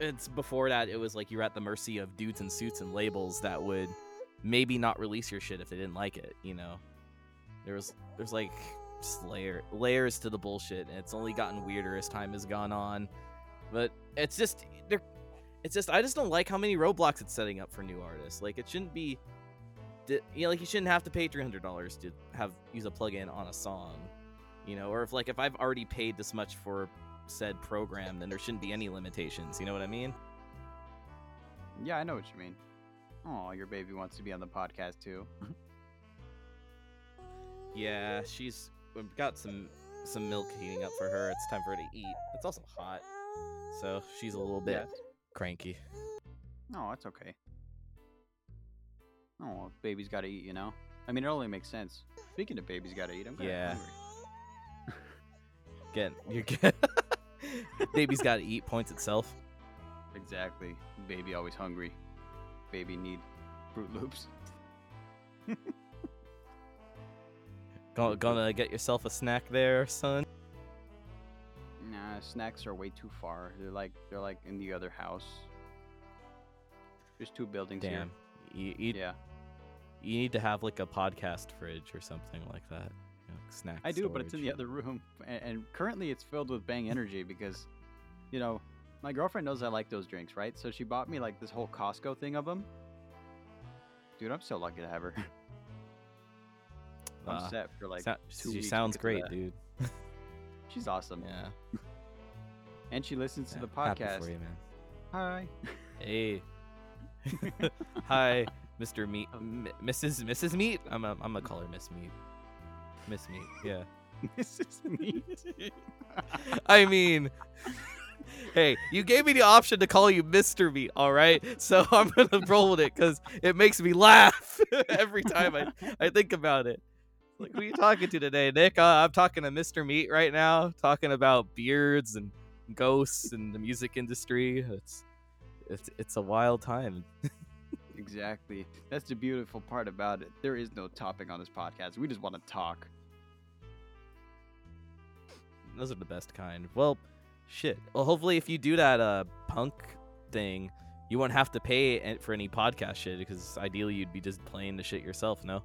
it's before that it was like you're at the mercy of dudes in suits and labels that would maybe not release your shit if they didn't like it, you know. There was there's like just layer layers to the bullshit and it's only gotten weirder as time has gone on. But it's just there it's just I just don't like how many roadblocks it's setting up for new artists. Like it shouldn't be you know, like you shouldn't have to pay three hundred dollars to have use a plugin on a song. You know, or if like if I've already paid this much for said program, then there shouldn't be any limitations. You know what I mean? Yeah, I know what you mean. Oh, your baby wants to be on the podcast too. Yeah, she's we've got some some milk heating up for her. It's time for her to eat. It's also hot, so she's a little bit Yes. cranky. No, it's okay. Oh, baby's got to eat, you know. I mean, it only makes sense. Speaking of babies got to eat, I'm kinda Yeah. hungry. Again, you're get, Baby's got to eat. Points itself. Exactly. Baby always hungry. Baby need Fruit Loops. Gonna, gonna get yourself a snack there, son. Nah, snacks are way too far. They're like they're like in the other house. There's two buildings Damn. You, you, here. Yeah, you need to have like a podcast fridge or something like that. You know, snack. I do, but it's in the other room, and, and currently it's filled with Bang Energy because, you know, my girlfriend knows I like those drinks, right? So she bought me like this whole Costco thing of them. Dude, I'm so lucky to have her. I'm Ah, set for like two she sounds great, dude. She's awesome, Yeah. and she listens yeah, to the Happy podcast. for you, man. Hi. Hey. Hi, Mr. Meat, M- Mrs. Mrs. Meat. I'm a, I'm gonna call her Miss Meat. Miss Meat. Yeah. this is me. I mean, hey, you gave me the option to call you Mr. Meat, all right? So I'm gonna roll with it because it makes me laugh every time I, I think about it. Like, who are you talking to today, Nick? Uh, I'm talking to Mr. Meat right now, talking about beards and ghosts and the music industry. It's it's it's a wild time. Exactly. That's the beautiful part about it. There is no topic on this podcast. We just want to talk. Those are the best kind. Well, shit. Well, hopefully, if you do that uh punk thing, you won't have to pay for any podcast shit because ideally you'd be just playing the shit yourself. No.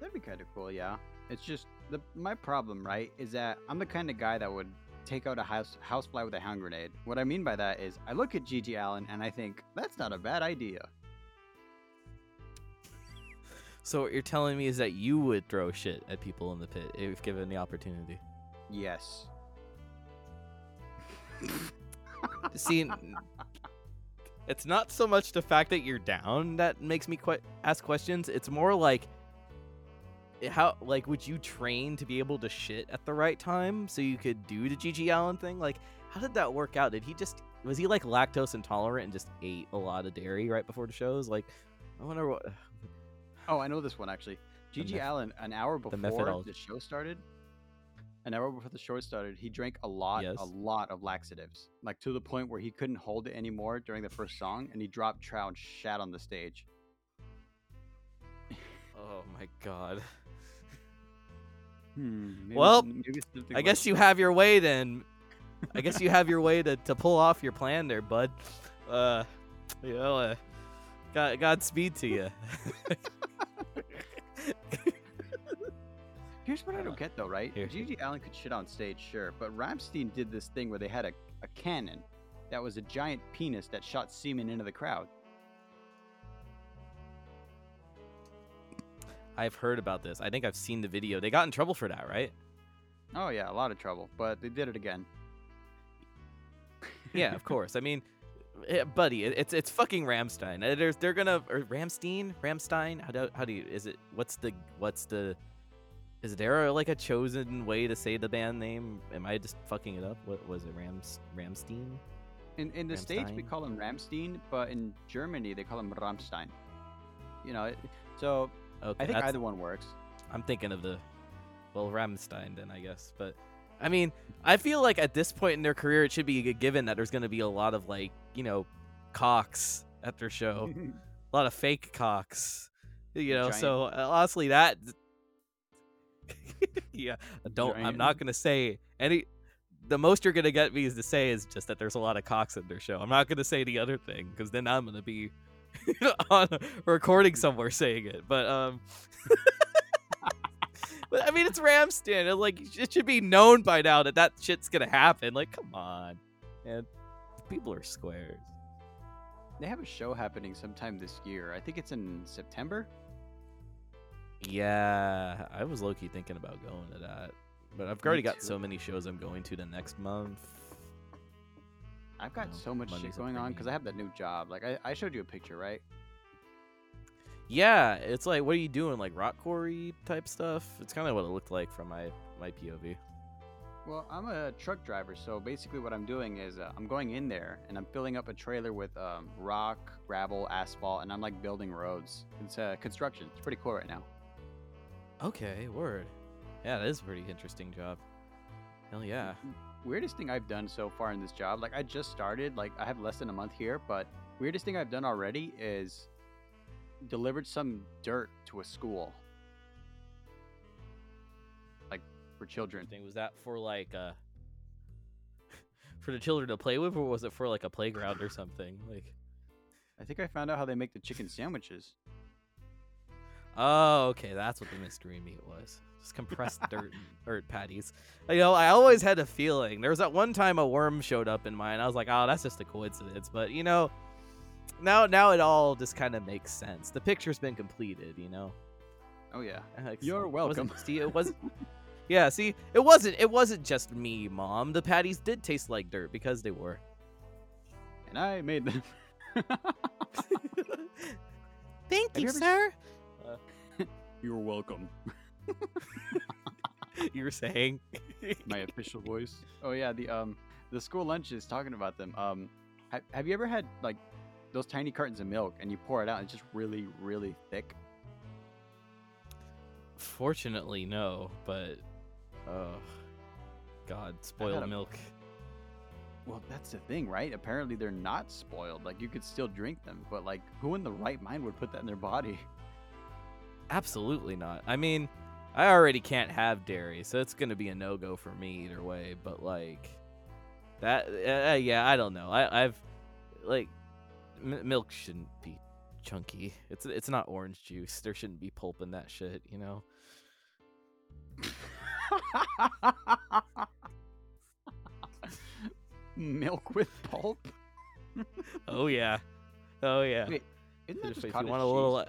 That'd be kind of cool, yeah. It's just the my problem, right, is that I'm the kind of guy that would take out a house housefly with a hand grenade. What I mean by that is I look at G.G Allin and I think that's not a bad idea. So what you're telling me is that you would throw shit at people in the pit if given the opportunity. Yes. See, it's not so much the fact that you're down that makes me que- ask questions. It's more like how like would you train to be able to shit at the right time so you could do the G.G Allin thing? Like, how did that work out? Did he just was he like lactose intolerant and just ate a lot of dairy right before the shows? Like, I wonder what. Oh, I know this one actually. G.G meth- Allin, an hour the before methodology. the show started, an hour before the show started, he drank a lot, Yes. a lot of laxatives, like to the point where he couldn't hold it anymore during the first song, and he dropped trout and shat on the stage. Oh my god. Hmm. maybe Well, maybe I like- guess you have your way then. I guess you have your way to, to pull off your plan there, bud. Uh, you know, uh, God, Godspeed to you. Here's what I don't get though, right? here. G.G Allin could shit on stage, sure, but Rammstein did this thing where they had a, a cannon that was a giant penis that shot semen into the crowd. I've heard about this. I think I've seen the video. They got in trouble for that, right? Oh yeah, a lot of trouble, but they did it again. Yeah, of course. I mean, eh, buddy, it's it's fucking Rammstein. Uh, There's they're gonna or Rammstein, Rammstein. How do how do you is it? What's the what's the? Is there like a chosen way to say the band name? Am I just fucking it up? What was it? Rams Rammstein? In in the states we call him Rammstein, but in Germany they call him Rammstein. You know, so Okay, I think either one works. I'm thinking of the well Rammstein then I guess, but I mean I feel like at this point in their career it should be a given that there's going to be a lot of like you know cocks at their show, a lot of fake cocks, you know. Giant- So uh, honestly, that yeah, don't I'm not going to say any. The most you're gonna get me is to say is just that there's a lot of cocks at their show. I'm not gonna say the other thing because then I'm gonna be on a recording somewhere saying it. But um, but I mean it's Rammstein. It, like it should be known by now that that shit's gonna happen. Like come on, man, people are squares. They have a show happening sometime this year. I think it's in September. Yeah, I was low key thinking about going to that, but I've already got so many shows I'm going to the next month. I've got No, so much Monday's shit going on because I have that new job. Like I, I showed you a picture, right? Yeah, it's like what are you doing, like rock quarry type stuff? It's kind of what it looked like from my my POV. Well, I'm a truck driver, so basically what I'm doing is uh, I'm going in there and I'm filling up a trailer with um, rock, gravel, asphalt, and I'm like building roads. It's uh, construction. It's pretty cool right now. Okay, word. Yeah, that is a pretty interesting job. Hell yeah. Weirdest thing I've done so far in this job, like I just started, like I have less than a month here, but weirdest thing I've done already is delivered some dirt to a school. Like for children. Thing was that for like uh for the children to play with, or was it for like a playground or something? Like, I think I found out how they make the chicken sandwiches. oh, okay, that's what the mystery meat was. Just compressed dirt dirt patties. You know, I always had a feeling. There was that one time a worm showed up in mine. I was like, oh, that's just a coincidence. But you know, now now it all just kind of makes sense. The picture's been completed. You know. Oh yeah. Like, You're it welcome. See, it was. yeah, see, it wasn't. It wasn't just me, mom. The patties did taste like dirt because they were. And I made them. Thank you, you ever sir. You're welcome. you were saying. My official voice. Oh yeah, the um the school lunch is talking about them. Um ha- have you ever had like those tiny cartons of milk and you pour it out and it's just really really thick? Fortunately, no. But, oh, God, spoiled a- milk. Well, that's the thing, right? Apparently they're not spoiled. Like you could still drink them, but like who in the right mind would put that in their body? Absolutely not. I mean, I already can't have dairy, so it's gonna be a no go for me either way. But like, that, uh, yeah, I don't know. I, I've like, m- milk shouldn't be chunky. It's it's not orange juice. There shouldn't be pulp in that shit. You know. milk with pulp? Oh yeah. Oh yeah. Wait, Isn't that if, just if you want a little.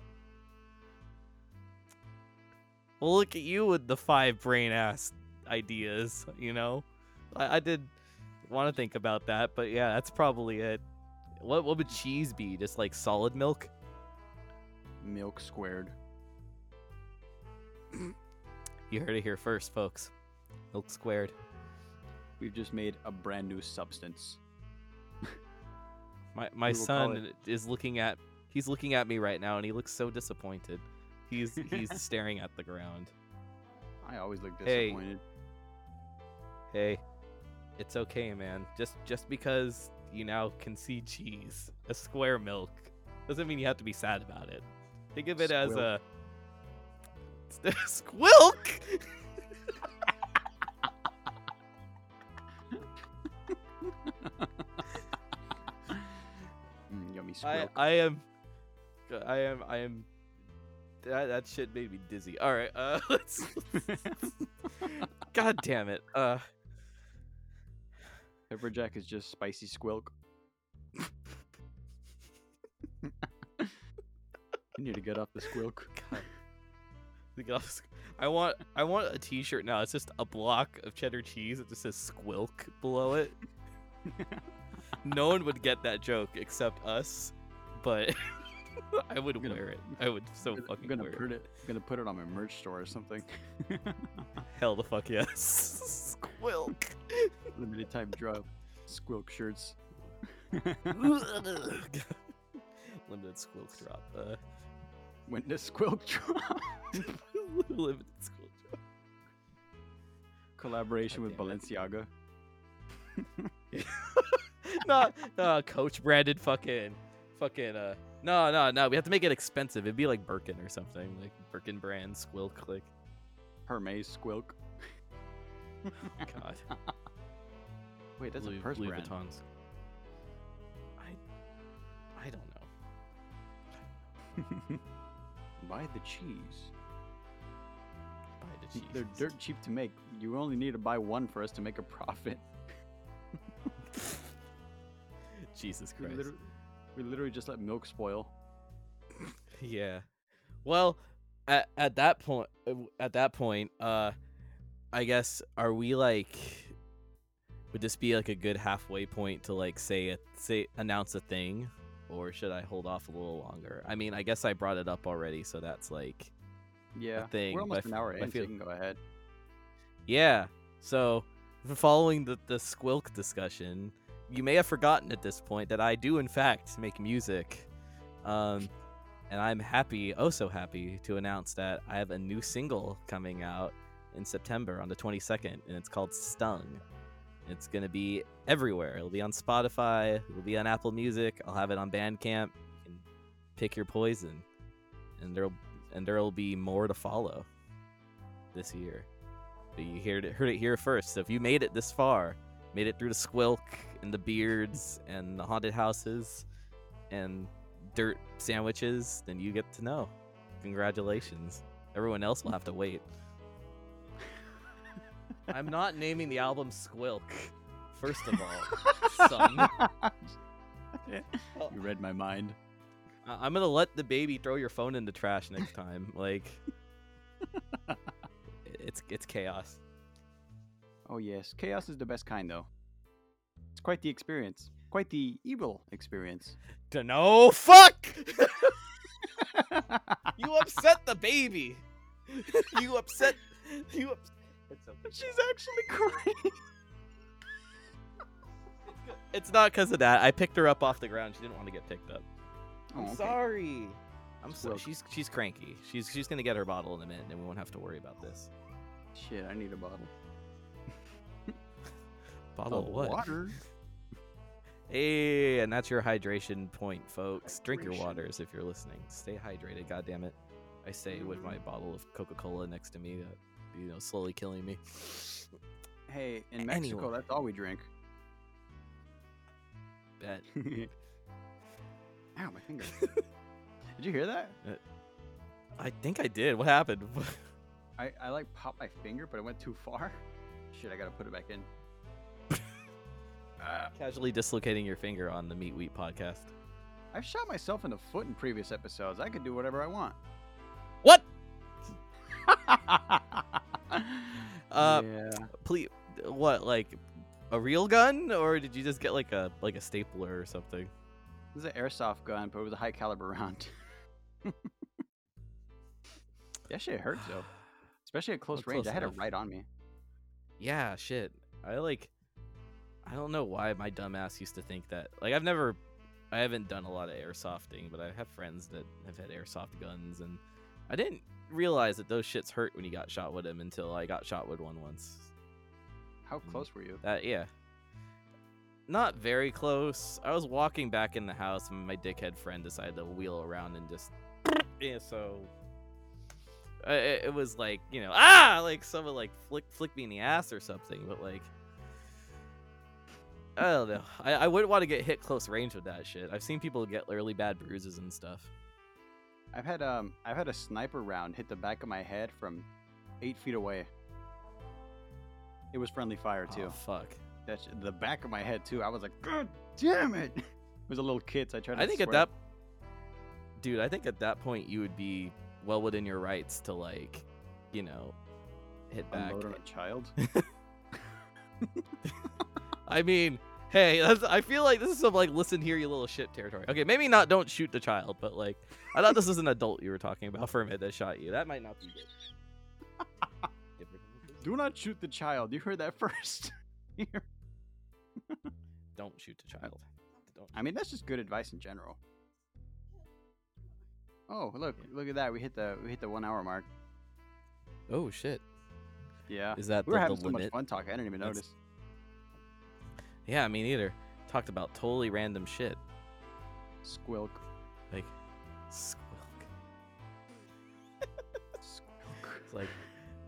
Well, look at you with the five brain ass ideas. You know, I, I did want to think about that, but yeah, that's probably it. What what would cheese be? Just like solid milk? milk squared. You heard it here first, folks. Milk squared. We've just made a brand new substance. My my We will call son is looking at he's looking at me right now, and he looks so disappointed. He's he's staring at the ground. I always look disappointed. Hey, it's okay, man. Just just because you now can see cheese, a square milk, doesn't mean you have to be sad about it. Think of it as a squilk. Mm, yummy I squilk. I am, I am I am. That that shit made me dizzy. All right, uh, let's. God damn it. Uh, Pepper Jack is just spicy squilk. you need to get off the squilk. God. I want I want a T-shirt now. It's just a block of cheddar cheese. It just says "squilk" below it. no one would get that joke except us, but I would gonna- wear it. I would so I'm fucking gonna wear put it. I'm gonna put it on my merch store or something. Hell the fuck yes. Squilk. Limited time drop. Squilk shirts. Limited squilk drop. Uh, when does squilk drop? limited squilk drop. Collaboration with Balenciaga. not no coach branded fucking fucking uh no no no we have to make it expensive it'd be like birkin or something like birkin brand squilk like Hermes squilk. god Wait, that's louis, a purse louis brand. vuittons i i don't know Buy the cheese. buy the cheese They're dirt cheap to make. You only need to buy one for us to make a profit. jesus christ we literally just let milk spoil. Yeah. Well, at at that point, at that point, uh, I guess are we like, would this be like a good halfway point to like say a, say announce a thing, or should I hold off a little longer? I mean, I guess I brought it up already, so that's like, Yeah, thing, we're but almost an hour I in, so you can go ahead. yeah. So, following the the squilk discussion, you may have forgotten at this point that I do in fact make music. Um, and I'm happy, oh so happy, to announce that I have a new single coming out in September on the 22nd, and it's called Stung. It's gonna be everywhere. It'll be on Spotify. It'll be on Apple Music. I'll have it on Bandcamp. You pick your poison, and there'll and there'll be more to follow this year. But you heard it, heard it here first. So if you made it this far, made it through the squilk and the beards and the haunted houses and dirt sandwiches, then you get to know. Congratulations. Everyone else will have to wait. I'm not naming the album Squilk. First of all, son. you read my mind. I- I'm gonna let the baby throw your phone in the trash next time. Like, it's it's chaos. Oh yes, chaos is the best kind though. It's quite the experience. Quite the evil experience. To know fuck. you upset the baby. you upset. You. Ups- it's okay. She's actually crying. It's not because of that. I picked her up off the ground. She didn't want to get picked up. Oh, I'm okay. sorry. I'm sorry. She's she's cranky. She's she's gonna get her bottle in a minute, and we won't have to worry about this. Shit, I need a bottle. Bottle of what? Water. Hey, and that's your hydration point, folks. Drink your waters if you're listening. Stay hydrated. God damn it. I say with my bottle of Coca-Cola next to me, that you know, slowly killing me. Hey, in Mexico, Anyway. that's all we drink. Bet. Ow, my finger. Did you hear that? Uh, I think I did. What happened? I, I like popped my finger, but it went too far. Shit, I gotta put it back in. Ah. Casually dislocating your finger on the Meat Wheat podcast. I've shot myself in the foot in previous episodes. I could do whatever I want. What? Uh, yeah. please, what? Like a real gun, or did you just get like a like a stapler or something? This is an airsoft gun, but it was a high caliber round. that shit hurts though, especially at close Well, range. close I had enough. it right on me. Yeah, shit. I like. I don't know why my dumbass used to think that. Like, I've never. I haven't done a lot of airsofting, but I have friends that have had airsoft guns, and I didn't realize that those shits hurt when you got shot with them until I got shot with one once. How Mm. close were you? That yeah. Not very close. I was walking back in the house, and my dickhead friend decided to wheel around and just. Yeah, so. It, it was like you know ah like someone like flick flick me in the ass or something, but like. I don't know. I, I wouldn't want to get hit close range with that shit. I've seen people get really bad bruises and stuff. I've had um I've had a sniper round hit the back of my head from eight feet away. It was friendly fire too. Oh, fuck. That's the back of my head too. I was like, God damn it! It was a little kid, so I tried to. I think at that, dude, I think at that point you would be well within your rights to like, you know, hit back. unload on a child. I mean, hey, that's, I feel like this is some like listen here, you little shit territory. Okay, maybe not. Don't shoot the child, but like, I thought this was an adult you were talking about for a minute that shot you. That might not be good. Do not shoot the child. You heard that first. Don't shoot the child. Don't. I mean, that's just good advice in general. Oh, look, look at that. We hit the we hit the one hour mark. Oh shit. Yeah. Is that We were the, having the so much fun talking. I didn't even That's- notice. Yeah, me neither. Talked about totally random shit Squilk. like squilk. Squilk. It's like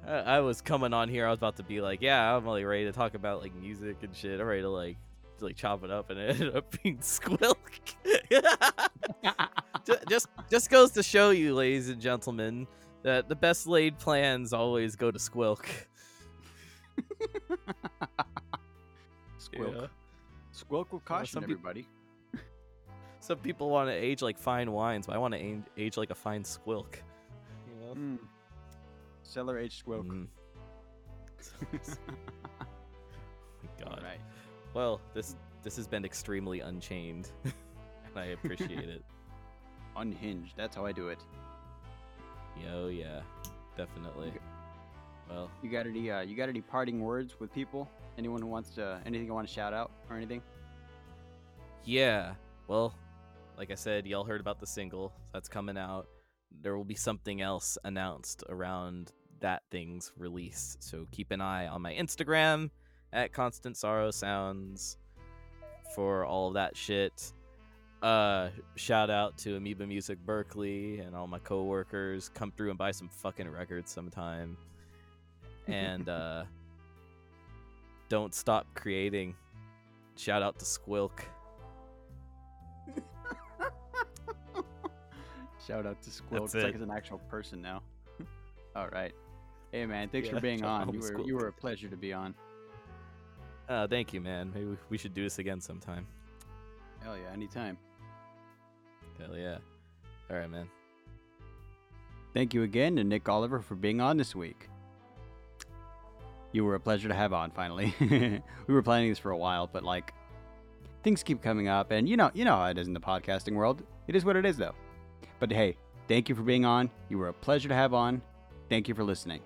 I, I was coming on here. I was about to be like, yeah, I'm like ready to talk about like music and shit. I'm ready to like to, like chop it up, and it ended up being squilk. Ju- just just goes to show you, ladies and gentlemen, that the best laid plans always go to squilk. Squilk. Yeah. Squilk with caution, some peop- everybody. Some people want to age like fine wines, but I want to age, age like a fine squilk. You know. Mm. Cellar aged squilk. Mm. God. Right. Well, this this has been extremely unchained, and I appreciate it. Unhinged. That's how I do it. Yo, yeah, definitely. Okay. Well, You got any uh, you got any parting words with people? Anyone who wants to anything you want to shout out or anything? yeah. Well, like I said, y'all heard about the single that's coming out. There will be something else announced around that thing's release, so keep an eye on my Instagram at Constant Sorrow Sounds for all of that shit. Uh, shout out to Amoeba Music Berkeley and all my coworkers. Come through and buy some fucking records sometime. And uh, don't stop creating. Shout out to Squilk. Shout out to Squilk. That's It's like it's an actual person now. All right. Hey man, thanks Yeah, for being on. You to were you were a pleasure to be on. Uh, thank you, man. Maybe we- we should do this again sometime. Hell yeah, anytime. Hell yeah. All right, man. Thank you again to Nick Oliver for being on this week. You were a pleasure to have on finally. we were planning this for a while, but like things keep coming up and you know you know how it is in the podcasting world. It is what it is though. But hey, thank you for being on. You were a pleasure to have on. Thank you for listening.